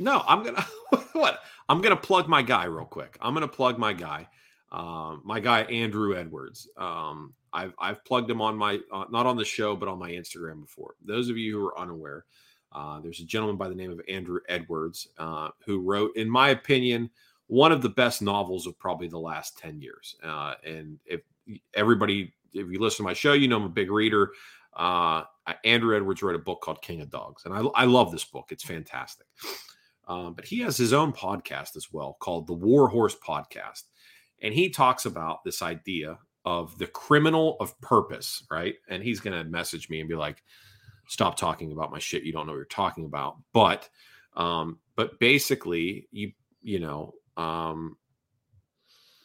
No, I'm gonna what? I'm gonna plug my guy real quick. I'm gonna plug my guy, um, my guy Andrew Edwards. Um, I've I've plugged him on my uh, not on the show but on my Instagram before. Those of you who are unaware, uh, there's a gentleman by the name of Andrew Edwards uh, who wrote, in my opinion, one of the best novels of probably the last ten years. Uh, and if everybody, if you listen to my show, you know I'm a big reader. Uh, Andrew Edwards wrote a book called King of Dogs, and I, I love this book. It's fantastic. Um, but he has his own podcast as well called the War Horse Podcast. And he talks about this idea of the criminal of purpose, right? And he's going to message me and be like, stop talking about my shit. You don't know what you're talking about. But, um, but basically, you, you know, um,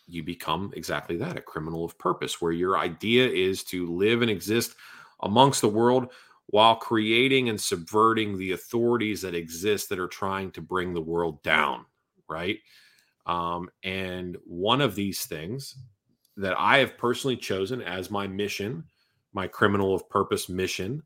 you become exactly that a criminal of purpose, where your idea is to live and exist amongst the world while creating and subverting the authorities that exist that are trying to bring the world down, right? Um, and one of these things that I have personally chosen as my mission, my criminal of purpose mission,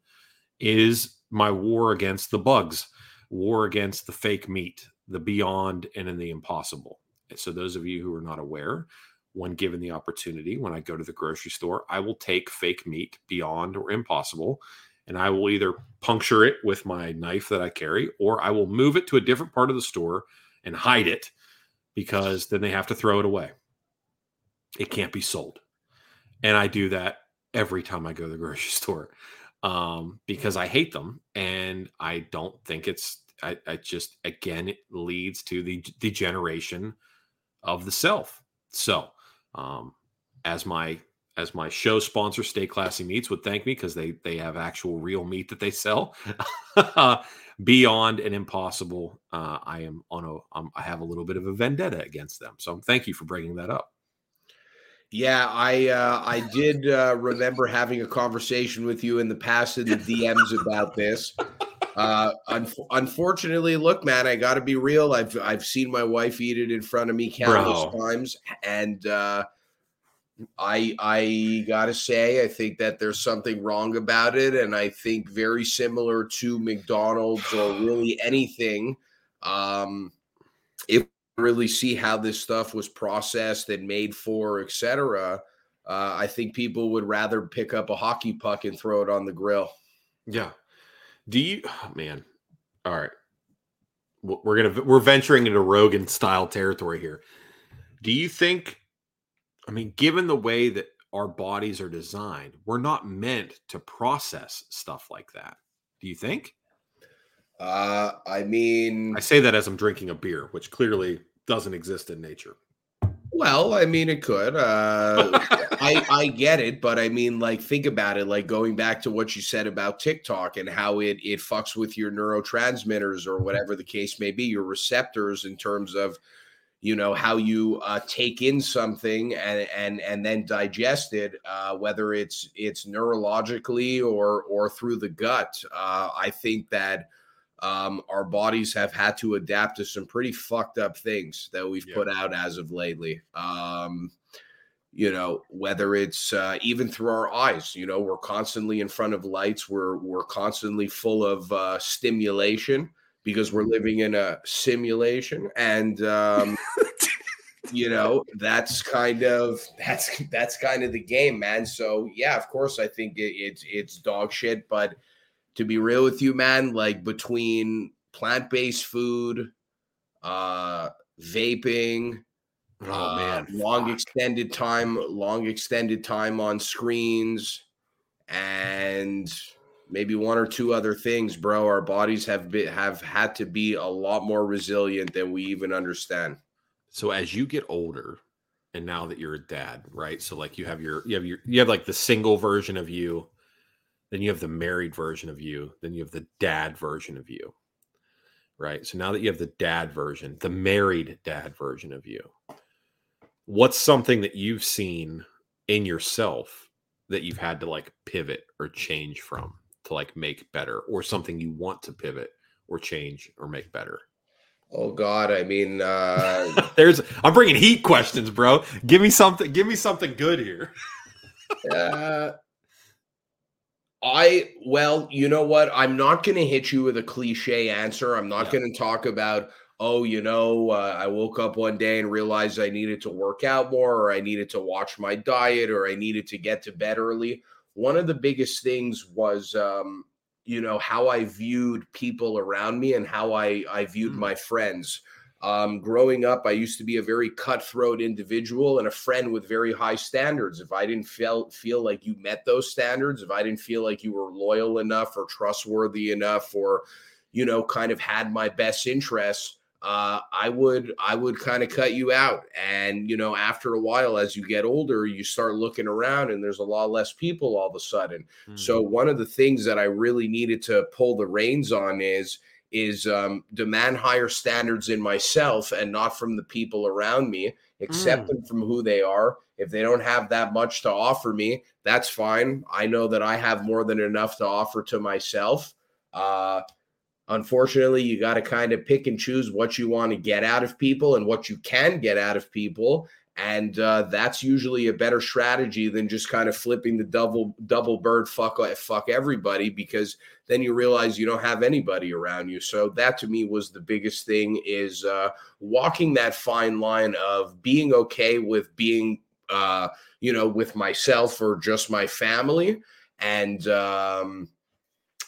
is my war against the bugs, war against the fake meat, the beyond, and in the impossible. And so, those of you who are not aware, when given the opportunity, when I go to the grocery store, I will take fake meat, beyond or impossible, and I will either puncture it with my knife that I carry, or I will move it to a different part of the store and hide it because then they have to throw it away it can't be sold. And I do that every time I go to the grocery store um, because I hate them and I don't think it's, I, I just, again, it leads to the degeneration of the self. So, um, as my as my show sponsor, Stay Classy Meats, would thank me because they they have actual real meat that they sell. Beyond and impossible, uh, I am on a um, I have a little bit of a vendetta against them. So thank you for bringing that up. Yeah, I uh, I did uh, remember having a conversation with you in the past in the DMs about this. Uh, un- unfortunately, look, man, I got to be real. I've I've seen my wife eat it in front of me countless Bro. times, and uh, I I gotta say, I think that there's something wrong about it, and I think very similar to McDonald's or really anything. Um, really see how this stuff was processed and made for, etc. Uh, I think people would rather pick up a hockey puck and throw it on the grill. Yeah. Do you, oh, man? All right. We're gonna we're venturing into Rogan style territory here. Do you think? I mean, given the way that our bodies are designed, we're not meant to process stuff like that. Do you think? Uh, I mean, I say that as I'm drinking a beer, which clearly doesn't exist in nature. Well, I mean, it could. Uh, I I get it, but I mean, like, think about it. Like going back to what you said about TikTok and how it it fucks with your neurotransmitters or whatever the case may be, your receptors in terms of you know how you uh, take in something and and and then digest it uh, whether it's it's neurologically or or through the gut uh, i think that um, our bodies have had to adapt to some pretty fucked up things that we've yeah. put out as of lately. Um, you know whether it's uh, even through our eyes you know we're constantly in front of lights. We're we're constantly full of uh, stimulation because we're living in a simulation. And um, you know that's kind of that's that's kind of the game man. So yeah of course i think it, it's it's dog shit but to be real with you man like between plant-based food uh vaping oh uh, man long Fuck. extended time long extended time on screens and maybe one or two other things, bro. Our bodies have been, have had to be a lot more resilient than we even understand. So as you get older, and now that you're a dad, right? So like you have your you have your you have like the single version of you, then you have the married version of you, then you have the dad version of you. Right? So now that you have the dad version, the married dad version of you, what's something that you've seen in yourself that you've had to like pivot or change from? to like make better or something you want to pivot or change or make better? Oh God, I mean, uh, there's I'm bringing heat questions, bro. Give me something. Give me something good here. uh, I well, you know what? I'm not going to hit you with a cliche answer. I'm not yeah. going to talk about. Oh, you know, uh, I woke up one day and realized I needed to work out more, or I needed to watch my diet, or I needed to get to bed early one of the biggest things was um, you know how i viewed people around me and how i i viewed mm. my friends um, growing up i used to be a very cutthroat individual and a friend with very high standards if i didn't feel feel like you met those standards if i didn't feel like you were loyal enough or trustworthy enough or you know kind of had my best interests uh, I would I would kind of cut you out. And you know, after a while, as you get older, you start looking around, and there's a lot less people all of a sudden. Mm-hmm. So one of the things that I really needed to pull the reins on is is um, demand higher standards in myself and not from the people around me. Accept mm. them from who they are. If they don't have that much to offer me, that's fine. I know that I have more than enough to offer to myself. Uh, unfortunately you got to kind of pick and choose what you want to get out of people and what you can get out of people and uh, that's usually a better strategy than just kind of flipping the double double bird fuck uh, fuck everybody because then you realize you don't have anybody around you so that to me was the biggest thing is uh, walking that fine line of being okay with being uh, you know with myself or just my family and um,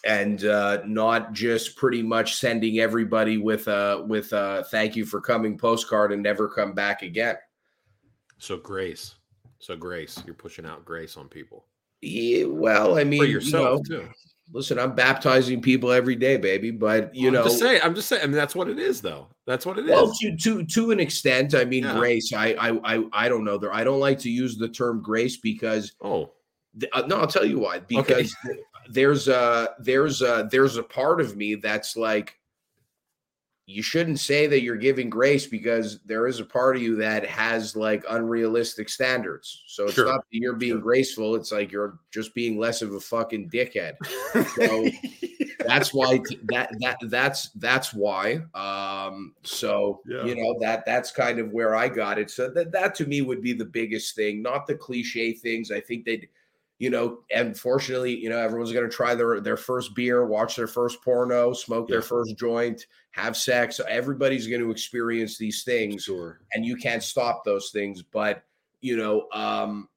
and uh, not just pretty much sending everybody with a with a thank you for coming postcard and never come back again. So grace, so grace, you're pushing out grace on people. Yeah, well, I mean, for yourself you know, too. Listen, I'm baptizing people every day, baby. But you well, know, I'm just saying. I'm just saying. I mean, that's what it is, though. That's what it well, is. to to to an extent. I mean, yeah. grace. I I I I don't know. There. I don't like to use the term grace because. Oh. Uh, no, I'll tell you why. Because okay there's a there's a there's a part of me that's like you shouldn't say that you're giving grace because there is a part of you that has like unrealistic standards. So it's sure. not that you're being sure. graceful. It's like you're just being less of a fucking dickhead. So that's why that that that's that's why. Um, so yeah. you know that that's kind of where I got it. So that that to me would be the biggest thing, not the cliche things. I think they'd you know, unfortunately, you know, everyone's going to try their their first beer, watch their first porno, smoke yeah. their first joint, have sex. Everybody's going to experience these things, sure. and you can't stop those things. But you know, um,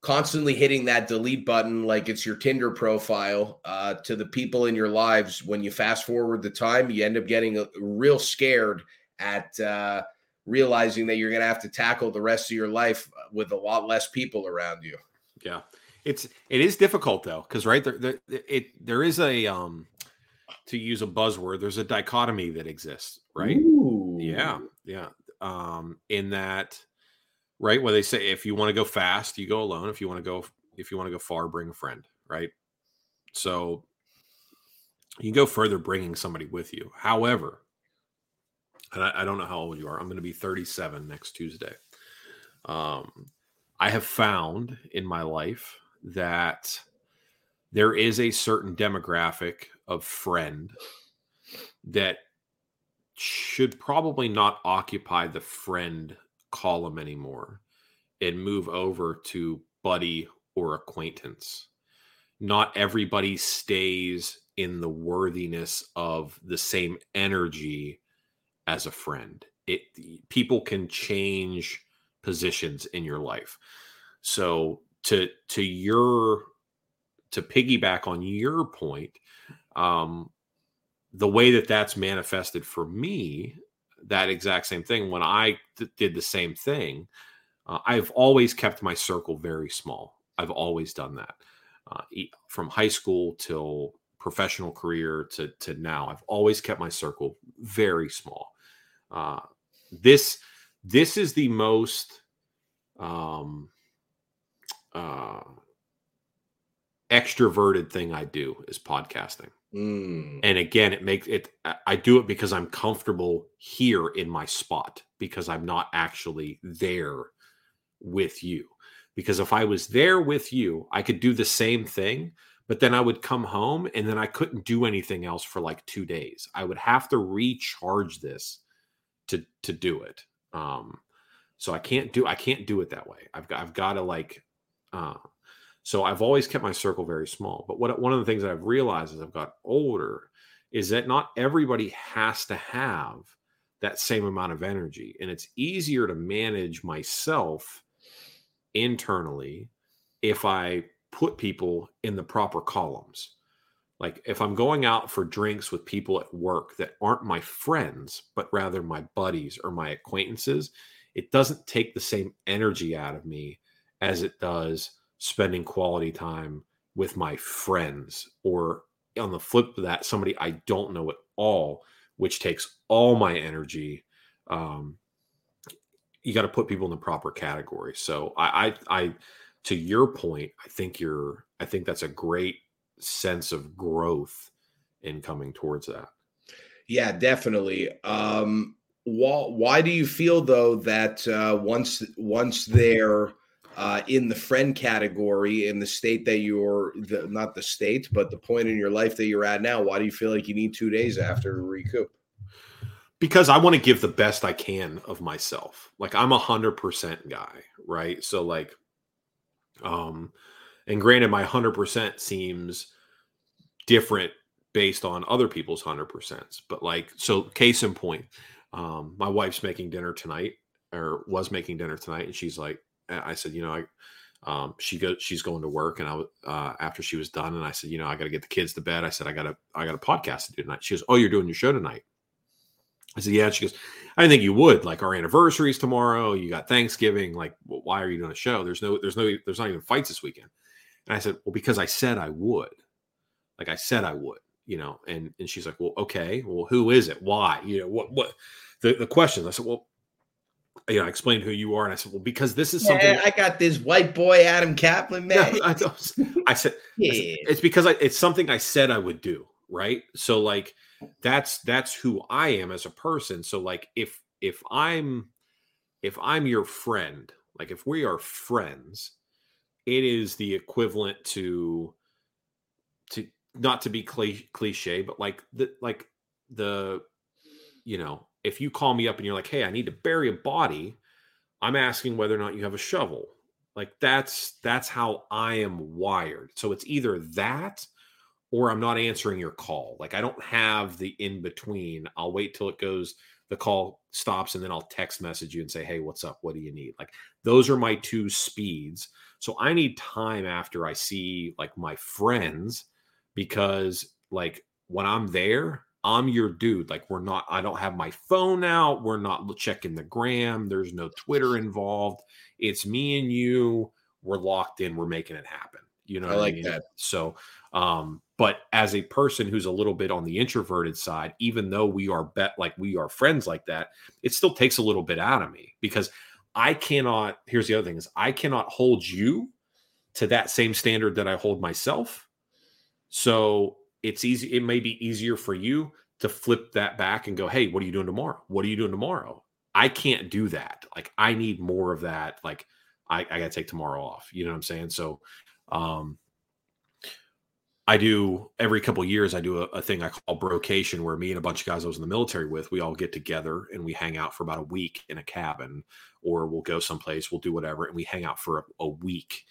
constantly hitting that delete button like it's your Tinder profile uh, to the people in your lives. When you fast forward the time, you end up getting real scared at. Uh, realizing that you're going to have to tackle the rest of your life with a lot less people around you. Yeah, it's it is difficult though because right there, there it there is a um to use a buzzword there's a dichotomy that exists right Ooh. yeah yeah um, in that right where they say if you want to go fast, you go alone. If you want to go if you want to go far, bring a friend, right? So you can go further bringing somebody with you. However, and I, I don't know how old you are. I'm going to be 37 next Tuesday. Um, I have found in my life that there is a certain demographic of friend that should probably not occupy the friend column anymore and move over to buddy or acquaintance. Not everybody stays in the worthiness of the same energy as a friend. It people can change positions in your life. So to to your to piggyback on your point, um, the way that that's manifested for me, that exact same thing. When I th- did the same thing, uh, I've always kept my circle very small. I've always done that uh, from high school till professional career to to now. I've always kept my circle very small. Uh, this this is the most um, uh, extroverted thing I do is podcasting. Mm. And again, it makes it, I do it because I'm comfortable here in my spot because I'm not actually there with you. Because if I was there with you, I could do the same thing, but then I would come home and then I couldn't do anything else for like two days. I would have to recharge this to to do it. Um, so I can't do I can't do it that way. I've got I've got to like uh, so I've always kept my circle very small. But what one of the things that I've realized as I've got older is that not everybody has to have that same amount of energy. And it's easier to manage myself internally if I put people in the proper columns. Like if I'm going out for drinks with people at work that aren't my friends, but rather my buddies or my acquaintances, it doesn't take the same energy out of me as it does spending quality time with my friends or on the flip of that somebody i don't know at all which takes all my energy um, you got to put people in the proper category. So I, I i to your point i think you're i think that's a great sense of growth in coming towards that? Yeah definitely. Um why, why do you feel though that uh once once they're uh, in the friend category in the state that you're the, not the state but the point in your life that you're at now why do you feel like you need two days after to recoup? Because i want to give the best i can of myself. Like i'm a hundred percent guy right? So like um and granted my hundred percent seems different based on other people's hundred percents but like so case in point um my wife's making dinner tonight or was making dinner tonight and she's like I said, you know, I, um, she goes, she's going to work, and I, uh, after she was done, and I said, you know, I got to get the kids to bed. I said, I got a, I got a podcast to do tonight. She goes, oh, you're doing your show tonight. I said, yeah. She goes, I think you would. Like our anniversaries tomorrow. You got Thanksgiving. Like, well, why are you doing a show? There's no, there's no, there's not even fights this weekend. And I said, well, because I said I would. Like I said I would. You know. And and she's like, well, okay. Well, who is it? Why? You know what? What? The the question. I said, well, you know, I explained who you are, and I said, "Well, because this is something." I got this white boy, Adam Kaplan, man. I, I, said, yeah. I said, "It's because I, it's something I said I would do." Right. So, like, that's that's who I am as a person. So, like, if if I'm if I'm your friend, like, if we are friends, it is the equivalent to to not to be cliche, but like the like the you know if you call me up and you're like, hey, I need to bury a body, I'm asking whether or not you have a shovel. Like that's that's how I am wired. So it's either that or I'm not answering your call. Like I don't have the in between. I'll wait till it goes the call stops and then I'll text message you and say, "Hey, what's up? What do you need?" Like those are my two speeds. So I need time after I see like my friends because like when I'm there, I'm your dude. Like we're not, I don't have my phone out. We're not checking the gram. There's no Twitter involved. It's me and you. We're locked in. We're making it happen. You know, I like I mean? that. So, um, but as a person who's a little bit on the introverted side even though we are bet like we are friends like that it still takes a little bit out of me because i cannot here's the other thing is i cannot hold you to that same standard that i hold myself. So it's easy it may be easier for you to flip that back and go hey what are you doing tomorrow? What are you doing tomorrow? I can't do that. Like i need more of that. Like i, I gotta take tomorrow off. You know what i'm saying? So um I do every couple years. I do a, a, thing I call brocation, where me and a bunch of guys I was in the military with, we all get together and we hang out for about a week in a cabin, or we'll go someplace, we'll do whatever, and we hang out for a, a week.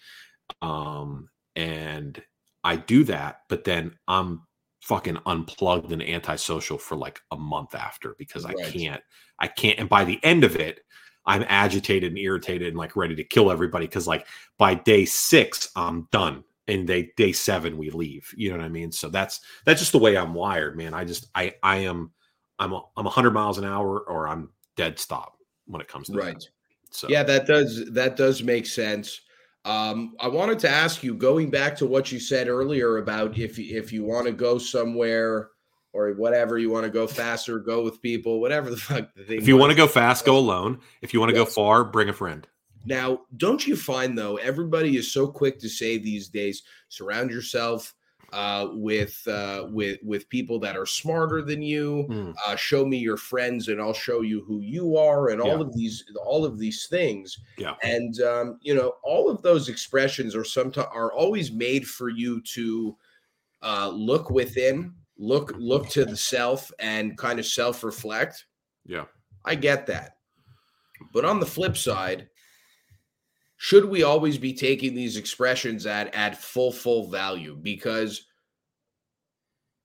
Um, and I do that, but then I'm fucking unplugged and antisocial for like a month after because right. I can't, I can't. And by the end of it, I'm agitated and irritated and like ready to kill everybody because like by day six, I'm done and they day seven we leave you know what i mean? So that's that's just the way i'm wired man. I just i i am i'm a, i'm 100 miles an hour or i'm dead stop when it comes to right. That. so. Yeah that does that does make sense. Um i wanted to ask you going back to what you said earlier about if if you want to go somewhere or whatever you want to go faster go with people whatever the fuck the thing if you want to go fast go alone. If you want to yes. go far bring a friend now, don't you find though everybody is so quick to say these days, surround yourself uh, with uh, with with people that are smarter than you. Mm. Uh, show me your friends, and I'll show you who you are, and all of these all of these things. Yeah. And um, you know, all of those expressions are sometimes are always made for you to uh, look within, look look to the self, and kind of self reflect. Yeah, I get that. But on the flip side, should we always be taking these expressions at at full full value? Because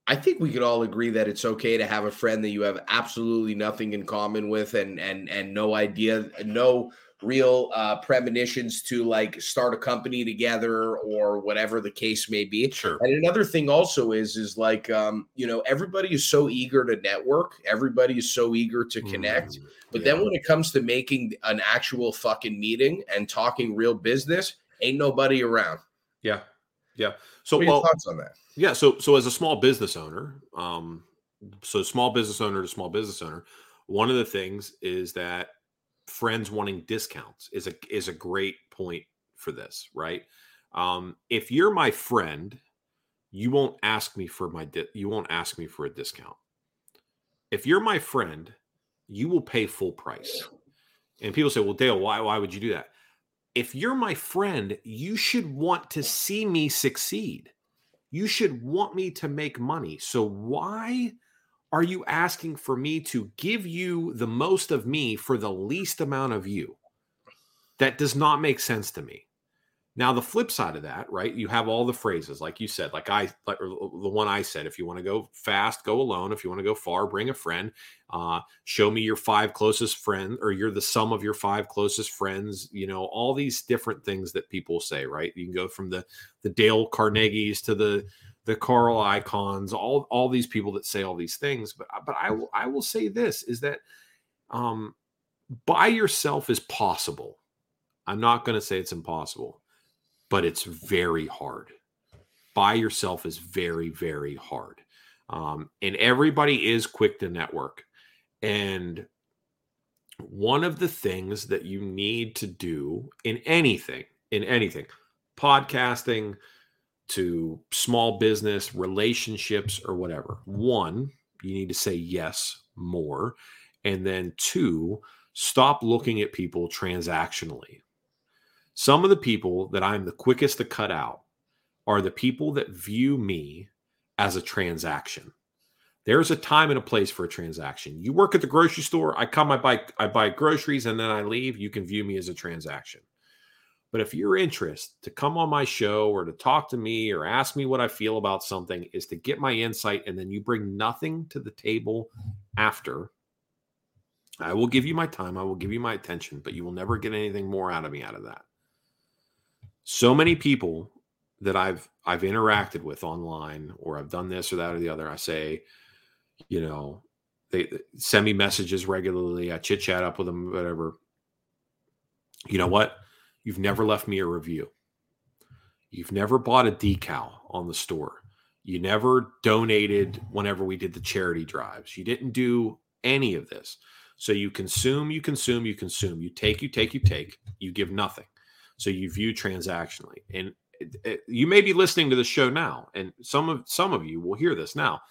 I think we could all agree that it's okay to have a friend that you have absolutely nothing in common with and and and no idea no real uh, premonitions to like start a company together or whatever the case may be. Sure. And another thing also is is like um, you know everybody is so eager to network, everybody is so eager to connect, mm, but yeah. then when it comes to making an actual fucking meeting and talking real business, ain't nobody around. Yeah. Yeah. So what well, thoughts on that? Yeah, so so as a small business owner, um so small business owner to small business owner, one of the things is that friends wanting discounts is a is a great point for this, right? Um, if you're my friend, you won't ask me for my di- you won't ask me for a discount. If you're my friend, you will pay full price. And people say, "Well, Dale, why why would you do that?" If you're my friend, you should want to see me succeed. You should want me to make money. So why are you asking for me to give you the most of me for the least amount of you? That does not make sense to me. Now, the flip side of that, right? You have all the phrases, like you said, like I, like the one I said. If you want to go fast, go alone. If you want to go far, bring a friend. Uh, show me your five closest friends, or you're the sum of your five closest friends. You know, all these different things that people say, right? You can go from the the Dale Carnegie's to the the Carl Icahns, all all these people that say all these things. But but I will I will say this is that um, by yourself is possible. I'm not going to say it's impossible, but it's very hard. By yourself is very very hard, um, and everybody is quick to network. And one of the things that you need to do in anything, in anything, podcasting, to small business, relationships, or whatever. One, you need to say yes more. And then two, stop looking at people transactionally. Some of the people that I'm the quickest to cut out are the people that view me as a transaction. There's a time and a place for a transaction. You work at the grocery store, I come, I buy, I buy groceries, and then I leave. You can view me as a transaction. But if your interest to come on my show or to talk to me or ask me what I feel about something is to get my insight and then you bring nothing to the table after, I will give you my time, I will give you my attention, but you will never get anything more out of me out of that. So many people that I've I've interacted with online or I've done this or that or the other, I say, you know, they send me messages regularly, I chit chat up with them, whatever. You know what? You've never left me a review. You've never bought a decal on the store. You never donated whenever we did the charity drives. You didn't do any of this. So you consume, you consume, you consume. You take, you take, you take. You give nothing. So you view transactionally. And it, it, you may be listening to the show now, and some of some of you will hear this now.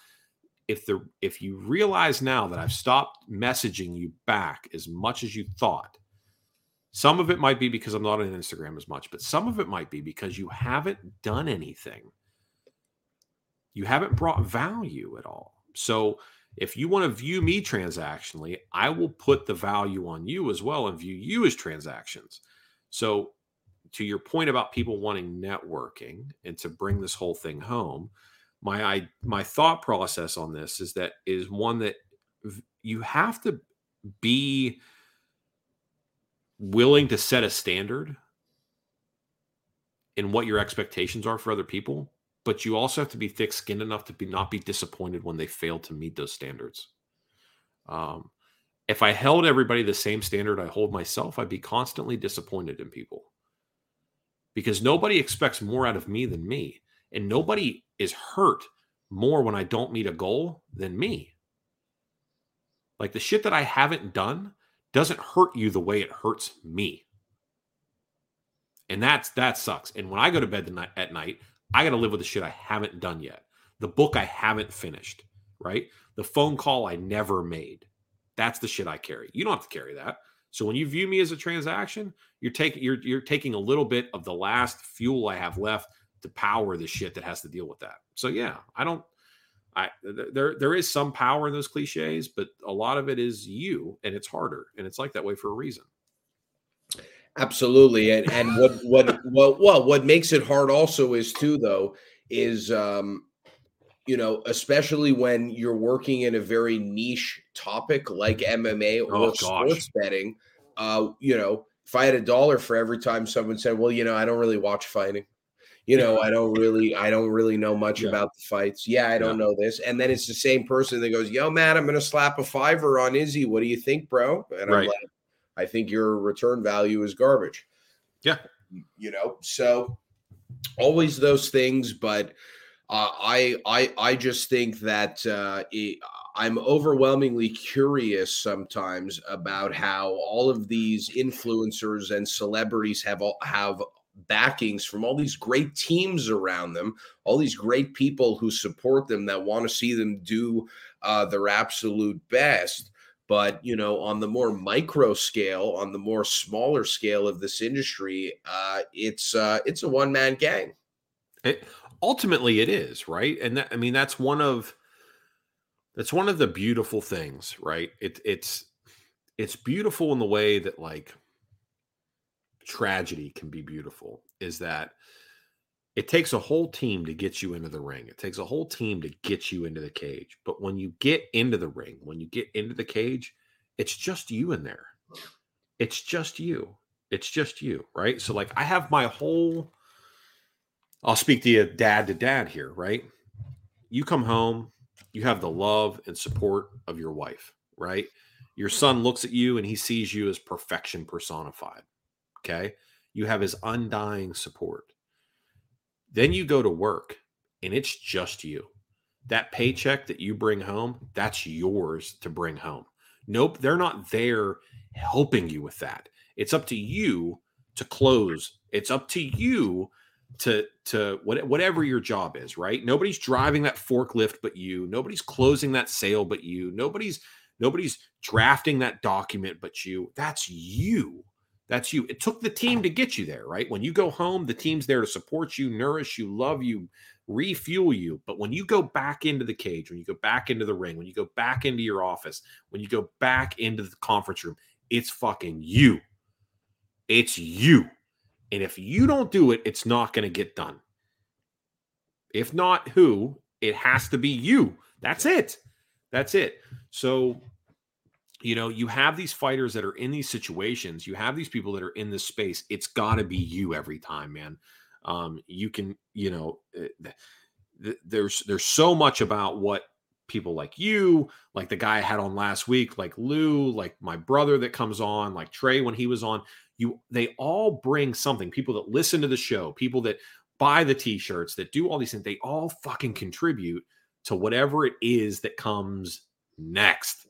If the if you realize now that I've stopped messaging you back as much as you thought, some of it might be because I'm not on Instagram as much, but some of it might be because you haven't done anything. You haven't brought value at all. So if you want to view me transactionally, I will put the value on you as well and view you as transactions. So to your point about people wanting networking and to bring this whole thing home, my I, my thought process on this is that is one that you have to be willing to set a standard in what your expectations are for other people, but you also have to be thick-skinned enough to be not be disappointed when they fail to meet those standards. Um, if I held everybody the same standard I hold myself, I'd be constantly disappointed in people because nobody expects more out of me than me. And nobody is hurt more when I don't meet a goal than me. Like the shit that I haven't done doesn't hurt you the way it hurts me. And that's that sucks. And when I go to bed night, at night, I got to live with the shit I haven't done yet. The book I haven't finished, right? The phone call I never made. That's the shit I carry. You don't have to carry that. So when you view me as a transaction, you're taking you're you're taking a little bit of the last fuel I have left to power the shit that has to deal with that. So yeah, I don't I there there is some power in those cliches, but a lot of it is you and it's harder and it's like that way for a reason. Absolutely. And and what what well well what makes it hard also is too though is um you know, especially when you're working in a very niche topic like MMA or oh, sports betting, uh, you know, if I had a dollar for every time someone said, "Well, you know, I don't really watch fighting," you know, I don't really, I don't really know much yeah. about the fights. Yeah, I don't yeah. know this, and then it's the same person that goes, "Yo, man, I'm going to slap a fiver on Izzy. What do you think, bro?" And right. I'm like, "I think your return value is garbage." Yeah, you know, so always those things, but uh, I I I just think that uh, it, I'm overwhelmingly curious sometimes about how all of these influencers and celebrities have all, have backings from all these great teams around them, all these great people who support them that want to see them do uh, their absolute best. But you know, on the more micro scale, on the more smaller scale of this industry, uh, it's uh, it's a one man gang. It, ultimately it is right and that, i mean that's one of that's one of the beautiful things right it, it's it's beautiful in the way that like tragedy can be beautiful is that it takes a whole team to get you into the ring it takes a whole team to get you into the cage but when you get into the ring when you get into the cage it's just you in there it's just you it's just you right so like i have my whole I'll speak to you dad to dad here, right? You come home, you have the love and support of your wife, right? Your son looks at you and he sees you as perfection personified. Okay. You have his undying support. Then you go to work and it's just you. That paycheck that you bring home, that's yours to bring home. Nope, they're not there helping you with that. It's up to you to close. It's up to you to to what, whatever your job is, right? Nobody's driving that forklift but you. Nobody's closing that sale but you. Nobody's nobody's drafting that document but you. That's you. That's you. It took the team to get you there, right? When you go home, the team's there to support you, nourish you, love you, refuel you. But when you go back into the cage, when you go back into the ring, when you go back into your office, when you go back into the conference room, it's fucking you. It's you. And if you don't do it, it's not going to get done. If not who, it has to be you. That's it. That's it. So, you know, you have these fighters that are in these situations, you have these people that are in this space. It's got to be you every time, man. Um, you can, you know, uh, there's there's so much about what people like you, like the guy I had on last week, like Lou, like my brother that comes on, like Trey when he was on you they all bring something people that listen to the show people that buy the t-shirts, that do all these things, they all fucking contribute to whatever it is that comes next.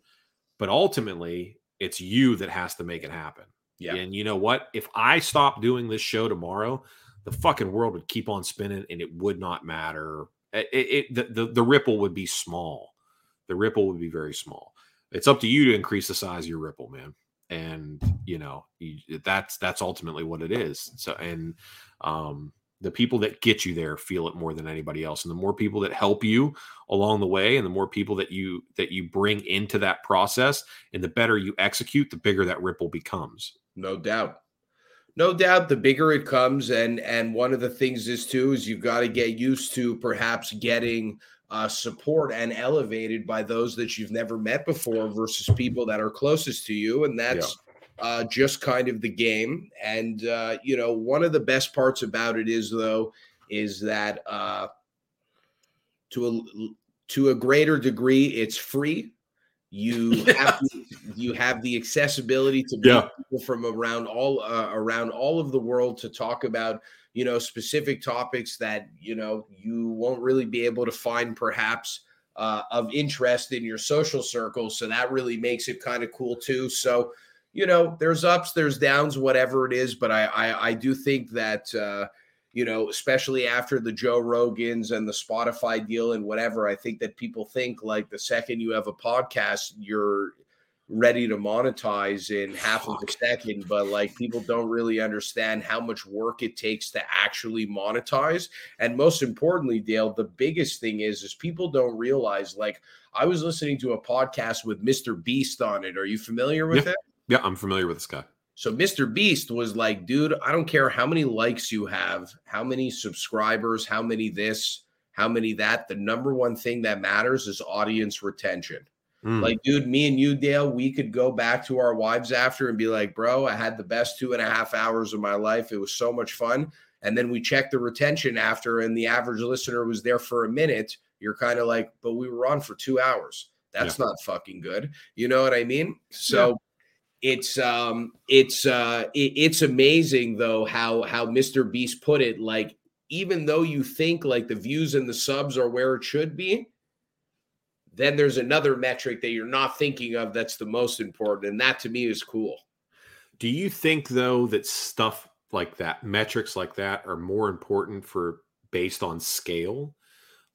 But ultimately, it's you that has to make it happen. Yeah. And you know what? If I stop doing this show tomorrow, the fucking world would keep on spinning and it would not matter. It, it, the, the, the ripple would be small. The ripple would be very small. It's up to you to increase the size of your ripple, man. And you know you, that's that's ultimately what it is. So and um, the people that get you there feel it more than anybody else. And the more people that help you along the way and the more people that you that you bring into that process and the better you execute the bigger that ripple becomes. No doubt. No doubt the bigger it comes. And and one of the things is too is you've got to get used to perhaps getting uh, support and elevated by those that you've never met before versus people that are closest to you. And that's yeah. Uh, just kind of the game. And uh, you know one of the best parts about it is though is that uh, to a to a greater degree it's free. You have the, you have the accessibility to yeah. people from around all uh, around all of the world to talk about you know specific topics that you know you won't really be able to find perhaps uh, of interest in your social circles so that really makes it kind of cool too. So you know there's ups there's downs whatever it is but i i, I do think that uh, you know, especially after the Joe Rogans and the Spotify deal and whatever, I think that people think like the second you have a podcast, you're ready to monetize in half Fuck. of a second. But like people don't really understand how much work it takes to actually monetize. And most importantly, Dale, the biggest thing is is people don't realize like I was listening to a podcast with Mr. Beast on it. Are you familiar with yeah. it? Yeah, I'm familiar with this guy. So Mr. Beast was like, dude, I don't care how many likes you have, how many subscribers, how many this, how many that. The number one thing that matters is audience retention. Mm. Like, dude, me and you, Dale, we could go back to our wives after and be like, bro, I had the best two and a half hours of my life. It was so much fun. And then we checked the retention after, and the average listener was there for a minute. You're kind of like, but we were on for two hours. That's yeah. not fucking good. You know what I mean? So, yeah it's um it's uh it, it's amazing though how how Mr. Beast put it like even though you think like the views and the subs are where it should be then there's another metric that you're not thinking of that's the most important and that to me is cool do you think though that stuff like that metrics like that are more important for based on scale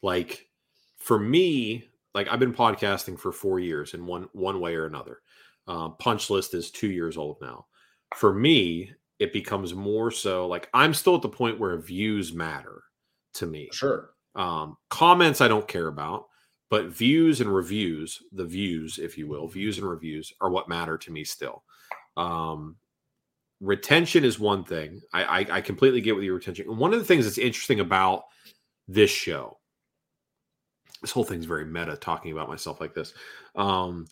like for me like i've been podcasting for 4 years in one one way or another uh, punch list is two years old now. For me, it becomes more so like I'm still at the point where views matter to me. Sure. Um, comments I don't care about, but views and reviews, the views, if you will, views and reviews are what matter to me still. Um, retention is one thing. I, I, I completely get with your retention. And one of the things that's interesting about this show, this whole thing's very meta talking about myself like this. Um,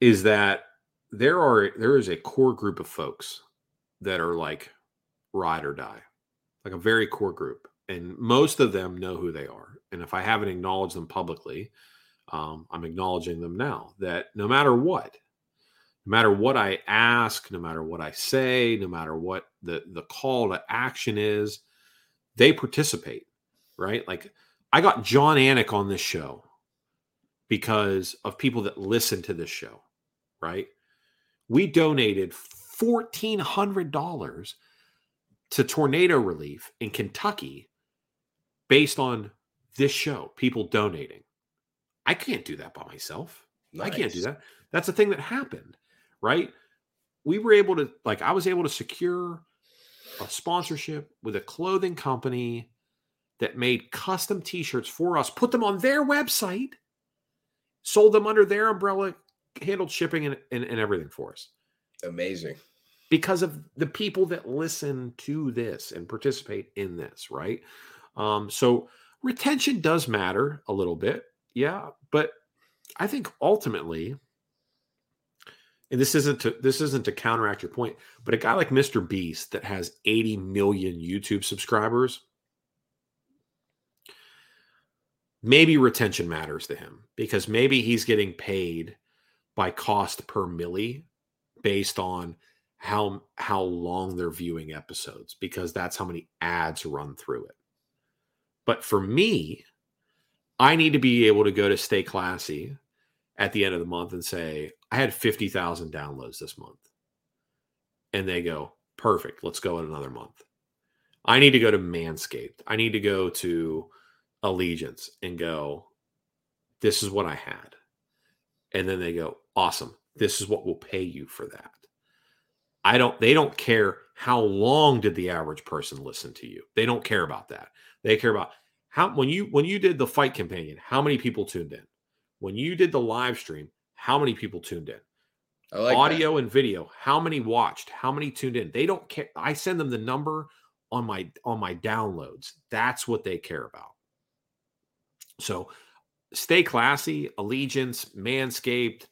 is that there are there is a core group of folks that are like ride or die, like a very core group, and most of them know who they are. And if I haven't acknowledged them publicly, um, I'm acknowledging them now. That no matter what, no matter what I ask, no matter what I say, no matter what the the call to action is, they participate. Right? Like I got Jon Anik on this show because of people that listen to this show right? We donated $1,400 to tornado relief in Kentucky based on this show, people donating. I can't do that by myself. Nice. I can't do that. That's a thing that happened, right? We were able to, like, I was able to secure a sponsorship with a clothing company that made custom t shirts for us, put them on their website, sold them under their umbrella, handled shipping and, and, and everything for us. Amazing. Because of the people that listen to this and participate in this, right? Um, so retention does matter a little bit. Yeah. But I think ultimately, and this isn't to this isn't to counteract your point, but a guy like Mr. Beast that has 80 million YouTube subscribers, maybe retention matters to him because maybe he's getting paid by cost per mille based on how how long they're viewing episodes because that's how many ads run through it. But for me, I need to be able to go to Stay Classy at the end of the month and say, I had 50,000 downloads this month. And they go, perfect, let's go in another month. I need to go to Manscaped. I need to go to Allegiance and go, this is what I had. And then they go, awesome. This is what we'll pay you for that. I don't, they don't care how long did the average person listen to you. They don't care about that. They care about how, when you, when you did the fight companion, how many people tuned in? When you did the live stream, how many people tuned in? Like Audio that. and video, how many watched? How many tuned in? They don't care. I send them the number on my on my downloads. That's what they care about. So stay classy, allegiance, manscaped,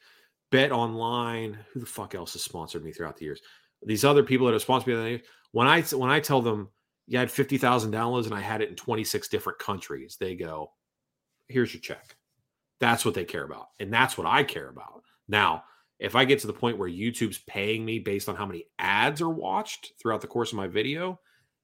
BetOnline. Who the fuck else has sponsored me throughout the years? These other people that have sponsored me. When I when I tell them you had 50,000 downloads and I had it in 26 different countries, they go, here's your check. That's what they care about. And that's what I care about. Now, if I get to the point where YouTube's paying me based on how many ads are watched throughout the course of my video,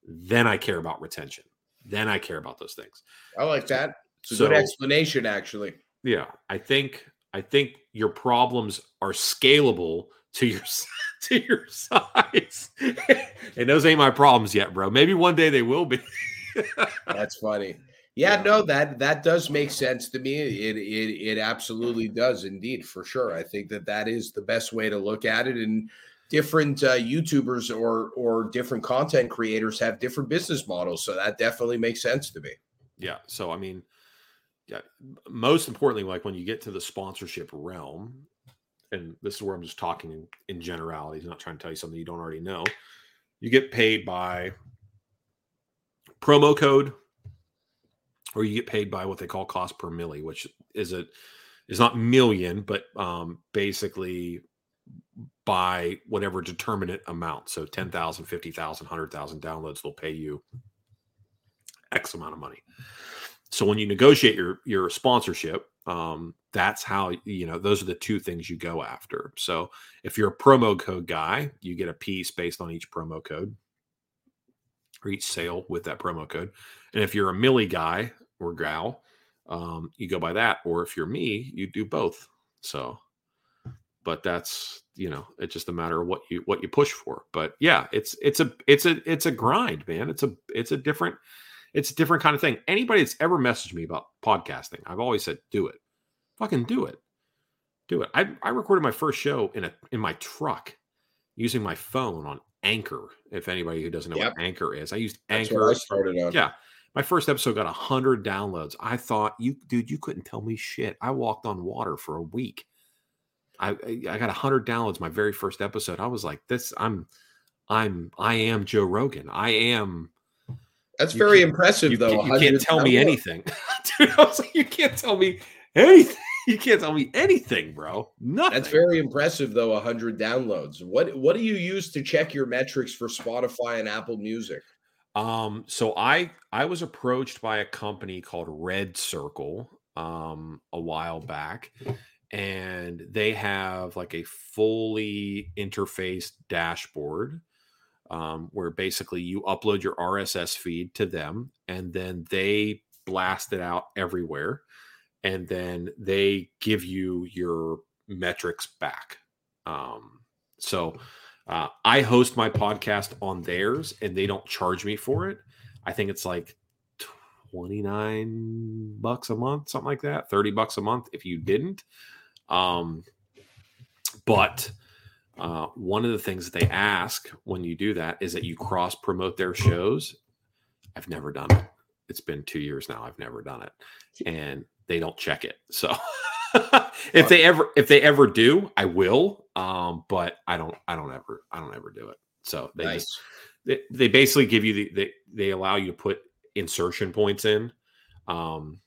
then I care about retention. Then I care about those things. I like that. It's a so, good explanation, actually. Yeah, I think I think your problems are scalable to your to your size, and those ain't my problems yet, bro. Maybe one day they will be. That's funny. Yeah, yeah, no, that that does make sense to me. It it it absolutely does, indeed, for sure. I think that that is the best way to look at it, and different uh, YouTubers or or different content creators have different business models. So that definitely makes sense to me. Yeah. So I mean. Most importantly, like when you get to the sponsorship realm, and this is where I'm just talking in, in generalities, not trying to tell you something you don't already know. You get paid by promo code, or you get paid by what they call cost per mille, which is a is not million, but um, basically by whatever determinate amount. So 10,000, 50,000, 100,000 downloads, they'll pay you X amount of money. So when you negotiate your your sponsorship, um, that's how you know those are the two things you go after. So if you're a promo code guy, you get a piece based on each promo code or each sale with that promo code. And if you're a Millie guy or gal, um, you go by that. Or if you're me, you do both. So but that's you know it's just a matter of what you what you push for but yeah it's it's a it's a it's a grind man it's a it's a different it's a different kind of thing. Anybody that's ever messaged me about podcasting i've always said do it. Fucking do it. Do it. I, I recorded my first show in a in my truck using my phone on anchor if anybody who doesn't know yep. what anchor is. I used that's anchor i started on. Yeah. My first episode got 100 downloads. I thought you dude you couldn't tell me shit. I walked on water for a week. I I got hundred downloads my very first episode. I was like, this I'm I'm I am Joe Rogan. I am that's very impressive you though. you can't tell me anything. Dude, I was like, you can't tell me anything. You can't tell me anything, bro. Nothing. That's very impressive though, 100 downloads. What what do you use to check your metrics for Spotify and Apple Music? Um, so I I was approached by a company called RedCircle um a while back and they have like a fully interfaced dashboard um, where basically you upload your RSS feed to them and then they blast it out everywhere. And then they give you your metrics back. Um, so uh, I host my podcast on theirs and they don't charge me for it. I think it's like 29 bucks a month, something like that, 30 bucks a month if you didn't. Um, but uh, one of the things that they ask when you do that is that you cross promote their shows. I've never done it. It's been two years now. I've never done it, and they don't check it. So if they ever if they ever do, I will. Um, but I don't I don't ever I don't ever do it. So they nice. just they, they basically give you the they they allow you to put insertion points in. Um,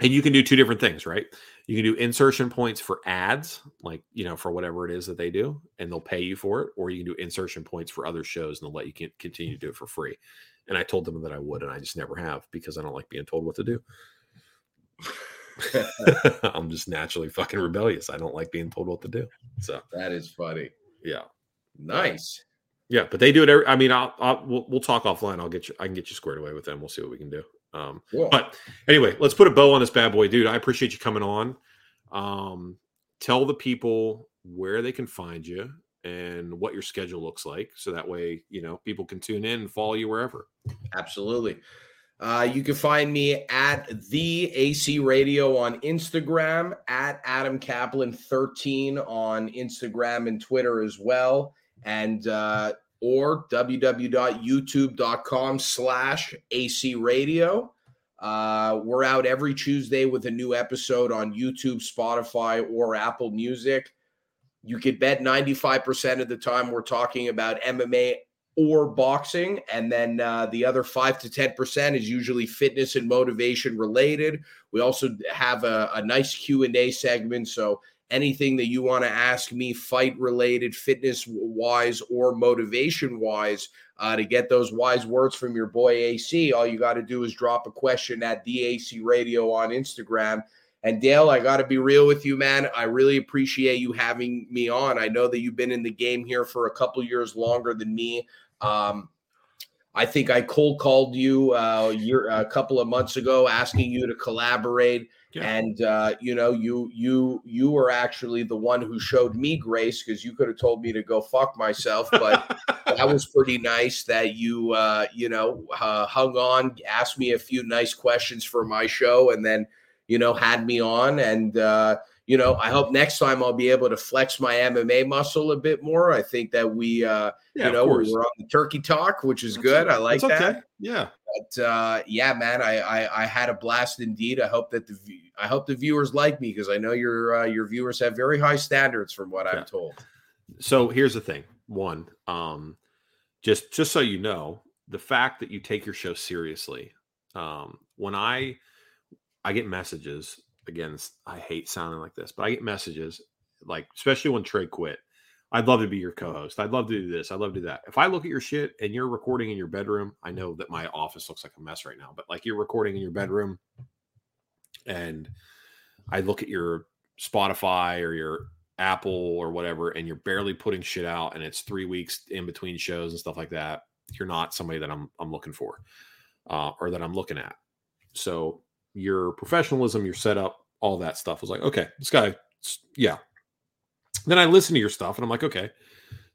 and you can do two different things, right? You can do insertion points for ads, like you know, for whatever it is that they do, and they'll pay you for it, or you can do insertion points for other shows, and they'll let you continue to do it for free. And I told them that I would, and I just never have because I don't like being told what to do. I'm just naturally fucking rebellious. I don't like being told what to do. So that is funny. Yeah. Nice. Yeah, but they do it. Every, I mean, I'll, I'll we'll, we'll talk offline. I'll get you. I can get you squared away with them. We'll see what we can do. Um. But anyway, let's put a bow on this bad boy, dude. I appreciate you coming on. Um, tell the people where they can find you and what your schedule looks like, so that way you know people can tune in and follow you wherever. Absolutely. Uh, you can find me at the AC Radio on Instagram, at Adam Kaplan 13 on Instagram and Twitter as well, and uh, or www.youtube.com slash AC Radio. Uh, we're out every Tuesday with a new episode on YouTube, Spotify, or Apple Music. You could bet 95% of the time we're talking about MMA or boxing. And then uh, the other 5 to 10% is usually fitness and motivation related. We also have a, a nice Q&A segment. So anything that you want to ask me fight related fitness wise or motivation wise uh, to get those wise words from your boy ac all you got to do is drop a question at the ac radio on instagram. And dale i got to be real with you man. I really appreciate you having me on. I know that you've been in the game here for a couple years longer than me. Um, I think I cold called you uh, a couple of months ago, asking you to collaborate. Yeah. And uh, you know, you you you were actually the one who showed me grace because you could have told me to go fuck myself, but that was pretty nice that you uh, you know uh, hung on, asked me a few nice questions for my show, and then you know had me on. And uh, you know, I hope next time I'll be able to flex my MMA muscle a bit more. I think that we, uh, yeah, you know, we're on the turkey talk, which is That's good. I like that. Okay. Yeah. But uh, yeah, man, I, I, I had a blast indeed. I hope that the I hope the viewers like me because I know your uh, your viewers have very high standards from what yeah. I'm told. So here's the thing. One, um, just just so you know, the fact that you take your show seriously. Um, when I I get messages again, I hate sounding like this, but I get messages like, especially when Trey quit. I'd love to be your co-host. I'd love to do this. I'd love to do that. If I look at your shit and you're recording in your bedroom, I know that my office looks like a mess right now, but like you're recording in your bedroom and I look at your Spotify or your Apple or whatever, and you're barely putting shit out and it's three weeks in between shows and stuff like that, you're not somebody that I'm I'm looking for uh, or that I'm looking at. So your professionalism, your setup, all that stuff was like, okay, this guy, yeah. Then I listen to your stuff and I'm like, okay,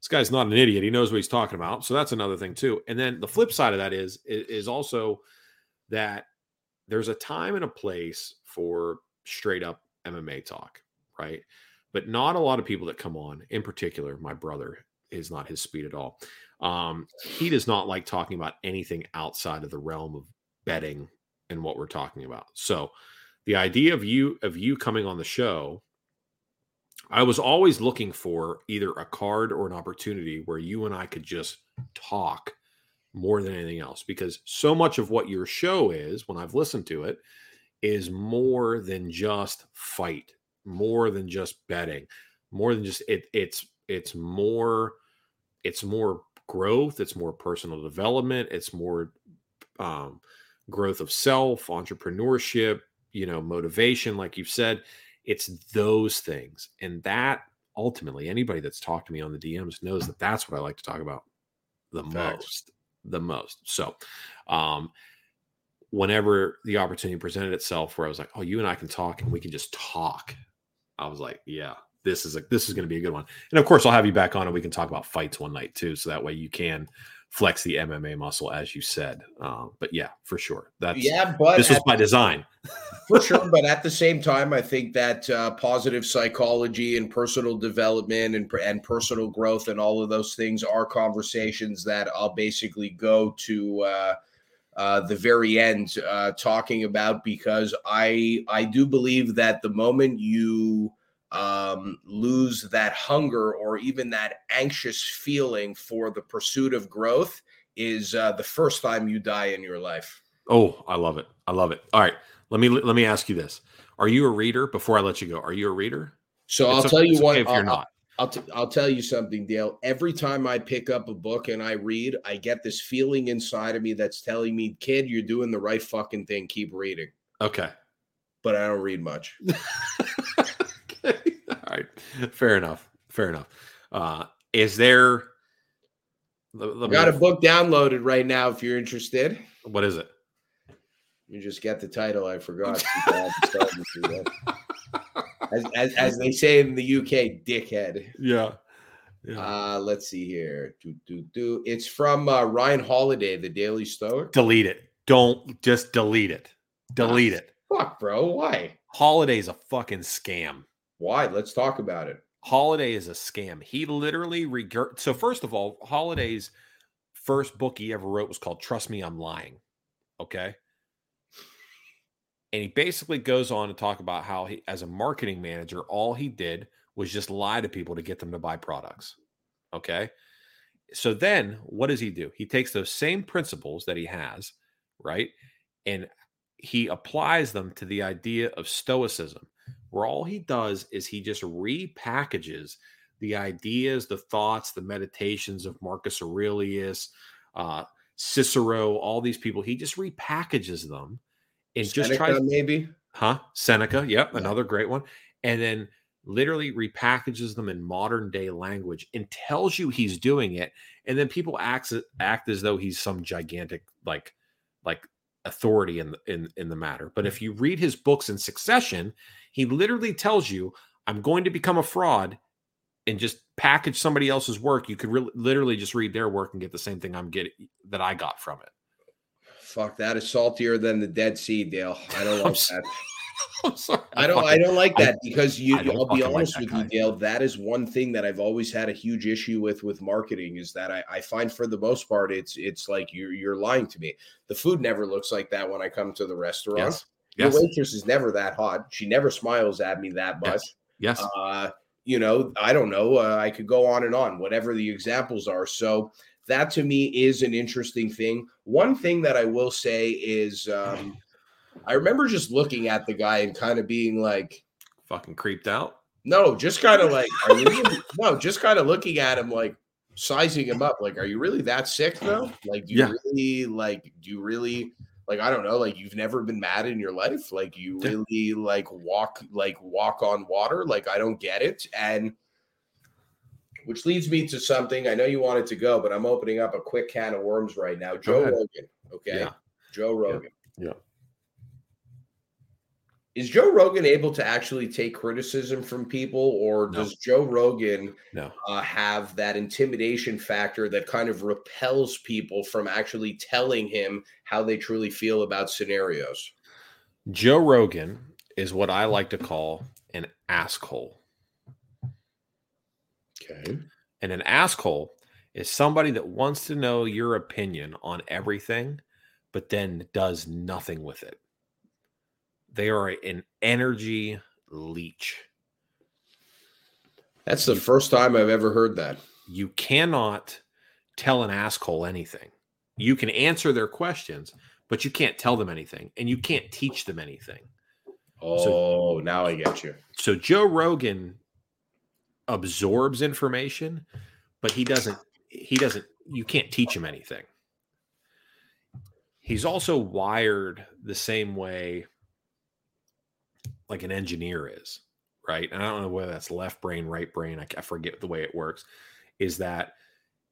this guy's not an idiot. He knows what he's talking about. So that's another thing too. And then the flip side of that is is also that there's a time and a place for straight up MMA talk, right? But not a lot of people that come on, in particular, my brother is not his speed at all. Um, he does not like talking about anything outside of the realm of betting and what we're talking about. So the idea of you of you coming on the show, I was always looking for either a card or an opportunity where you and I could just talk more than anything else because so much of what your show is when I've listened to it is more than just fight, more than just betting, more than just it it's it's more it's more growth, it's more personal development, it's more um growth of self, entrepreneurship, you know, motivation, like you've said. It's those things. And that ultimately, anybody that's talked to me on the DMs knows that that's what I like to talk about the Facts. most. The most. So, um, whenever the opportunity presented itself where I was like, oh, you and I can talk and we can just talk, I was like, yeah, this is a, this is going to be a good one. And of course, I'll have you back on and we can talk about fights one night too. So that way you can flex the MMA muscle, as you said. Um, but yeah, for sure. That's yeah, but this was by design. for sure. But at the same time, I think that uh, positive psychology and personal development and and personal growth and all of those things are conversations that I'll basically go to. Uh, uh, the very end, uh, talking about because I I do believe that the moment you um, lose that hunger or even that anxious feeling for the pursuit of growth is uh, the first time you die in your life. Oh, I love it. I love it. All right, let me let me ask you this: Are you a reader? Before I let you go, are you a reader? So it's I'll tell you okay what. if you're not. I'll, t- I'll tell you something, Dale. Every time I pick up a book and I read, I get this feeling inside of me that's telling me, kid, you're doing the right fucking thing. Keep reading. Okay. But I don't read much. okay. All right. Fair enough. Fair enough. Uh, is there I got a book downloaded right now if you're interested. What is it? You just get the title. I forgot. as, as, as, they say in the UK, dickhead. Yeah. yeah. Uh, let's see here. Do, do, do. It's from uh, Ryan Holiday, the Daily Stoic. Delete it. Don't just delete it. Delete it. Fuck, bro. Why? Holiday's a fucking scam. Why? Let's talk about it. Holiday is a scam. He literally regurg. So first of all, Holiday's first book he ever wrote was called "Trust Me, I'm Lying." Okay, and he basically goes on to talk about how he, as a marketing manager, all he did was just lie to people to get them to buy products. Okay, so then what does he do? He takes those same principles that he has, right, and he applies them to the idea of stoicism where all he does is he just repackages the ideas, the thoughts, the meditations of Marcus Aurelius, uh, Cicero, all these people. He just repackages them and Seneca, just tries maybe, huh? Seneca, yep, yeah. another great one, and then literally repackages them in modern day language and tells you he's doing it, and then people act act as though he's some gigantic like like authority in the, in in the matter. But if you read his books in succession, he literally tells you, I'm going to become a fraud and just package somebody else's work. You could really literally just read their work and get the same thing I'm getting that I got from it. Fuck, that is saltier than the Dead Sea, Dale. I don't like that. I'm sorry. I don't. I don't like that because you. I'll be honest like with guy. you, Dale. That is one thing that I've always had a huge issue with with marketing is that I, I find for the most part it's it's like you're you're lying to me. The food never looks like that when I come to the restaurant. Yes. Yes. The waitress is never that hot. She never smiles at me that much. Yes. yes. Uh, you know, I don't know. Uh, I could go on and on, whatever the examples are. So that to me is an interesting thing. One thing that I will say is um, I remember just looking at the guy and kind of being like, fucking creeped out. No, just kind of like, are you really, no, just kind of looking at him like sizing him up. Like, are you really that sick though? Like, do you yeah. really like, do you really like I don't know, like you've never been mad in your life, like you really like walk like walk on water, like I don't get it. And which leads me to something I know you wanted to go, but I'm opening up a quick can of worms right now. Joe Rogan, okay? Yeah. Joe Rogan. yeah. Is Joe Rogan able to actually take criticism from people, or no. does Joe Rogan no. uh, have that intimidation factor that kind of repels people from actually telling him how they truly feel about scenarios? Joe Rogan is what I like to call an asshole. Okay. And an asshole is somebody that wants to know your opinion on everything, but then does nothing with it. They are an energy leech. That's the first time I've ever heard that. You cannot tell an asshole anything. You can answer their questions, but you can't tell them anything and you can't teach them anything. Oh, so, now I get you. So Joe Rogan absorbs information, but he doesn't he doesn't you can't teach him anything. He's also wired the same way like an engineer is, right? And I don't know whether that's left brain, right brain, I, I forget the way it works, is that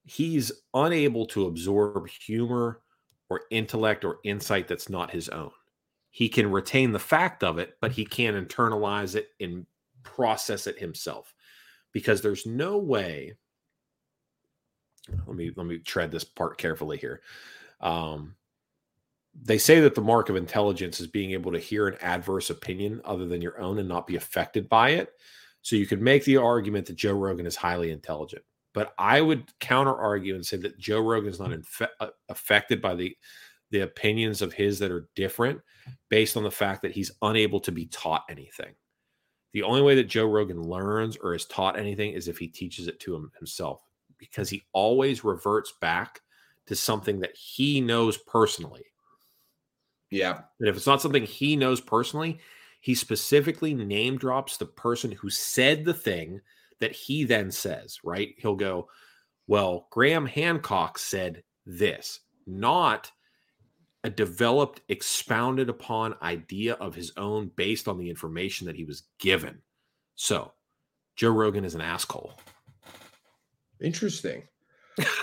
he's unable to absorb humor or intellect or insight that's not his own. He can retain the fact of it, but he can't internalize it and process it himself because there's no way let me let me tread this part carefully here um they say that the mark of intelligence is being able to hear an adverse opinion other than your own and not be affected by it. So you could make the argument that Joe Rogan is highly intelligent, but I would counter argue and say that Joe Rogan is not uh, affected by the the opinions of his that are different based on the fact that he's unable to be taught anything. The only way that Joe Rogan learns or is taught anything is if he teaches it to him himself because he always reverts back to something that he knows personally yeah. And if it's not something he knows personally, he specifically name drops the person who said the thing that he then says, right? He'll go, Well, Graham Hancock said this, not a developed, expounded upon idea of his own based on the information that he was given. So, Joe Rogan is an asshole. Interesting.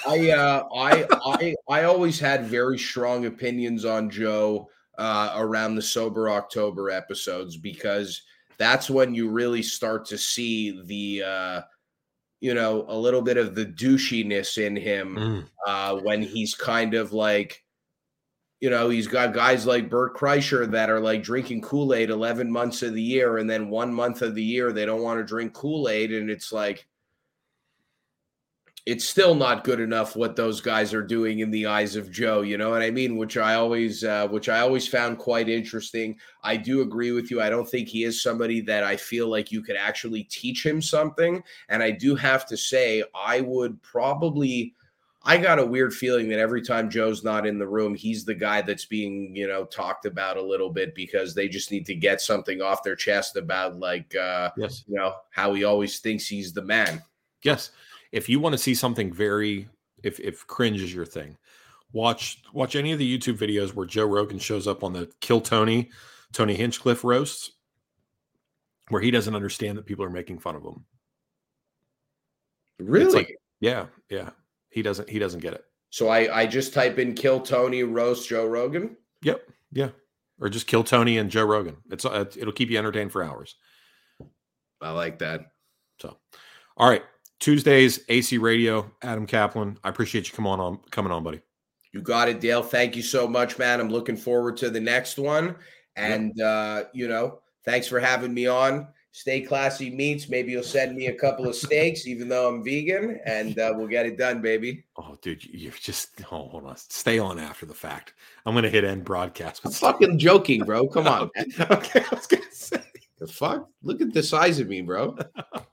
I, uh, I, I, I always had very strong opinions on Joe uh, around the sober October episodes because that's when you really start to see the, uh, you know, a little bit of the douchiness in him mm. uh, when he's kind of like, you know, he's got guys like Bert Kreischer that are like drinking Kool Aid 11 months of the year, and then one month of the year they don't want to drink Kool Aid, and it's like, it's still not good enough what those guys are doing in the eyes of Joe. You know what I mean? Which I always, uh, which I always found quite interesting. I do agree with you. I don't think he is somebody that I feel like you could actually teach him something. And I do have to say, I would probably. I got a weird feeling that every time Joe's not in the room, he's the guy that's being, you know, talked about a little bit because they just need to get something off their chest about like uh yes. you know, how he always thinks he's the man. Yes if you want to see something very if if cringe is your thing, watch watch any of the YouTube videos where Joe Rogan shows up on the Kill Tony Tony Hinchcliffe roasts, where he doesn't understand that people are making fun of him. Really? Like, yeah, yeah. He doesn't he doesn't get it. So I I just type in Kill Tony roast Joe Rogan. Yep. Yeah. Or just Kill Tony and Joe Rogan. It's uh, it'll keep you entertained for hours. I like that. So, all right. Tuesdays, AC Radio, Adam Kaplan. I appreciate you coming on, coming on, buddy. You got it, Dale. Thank you so much, man. I'm looking forward to the next one. And yep. uh, you know, thanks for having me on. Stay classy meats. Maybe you'll send me a couple of steaks, even though I'm vegan, and uh, we'll get it done, baby. Oh, dude, you're just oh, hold on. Stay on after the fact. I'm gonna hit end broadcast. I'm fucking joking, bro. Come on. okay, I was gonna say the fuck. Look at the size of me, bro.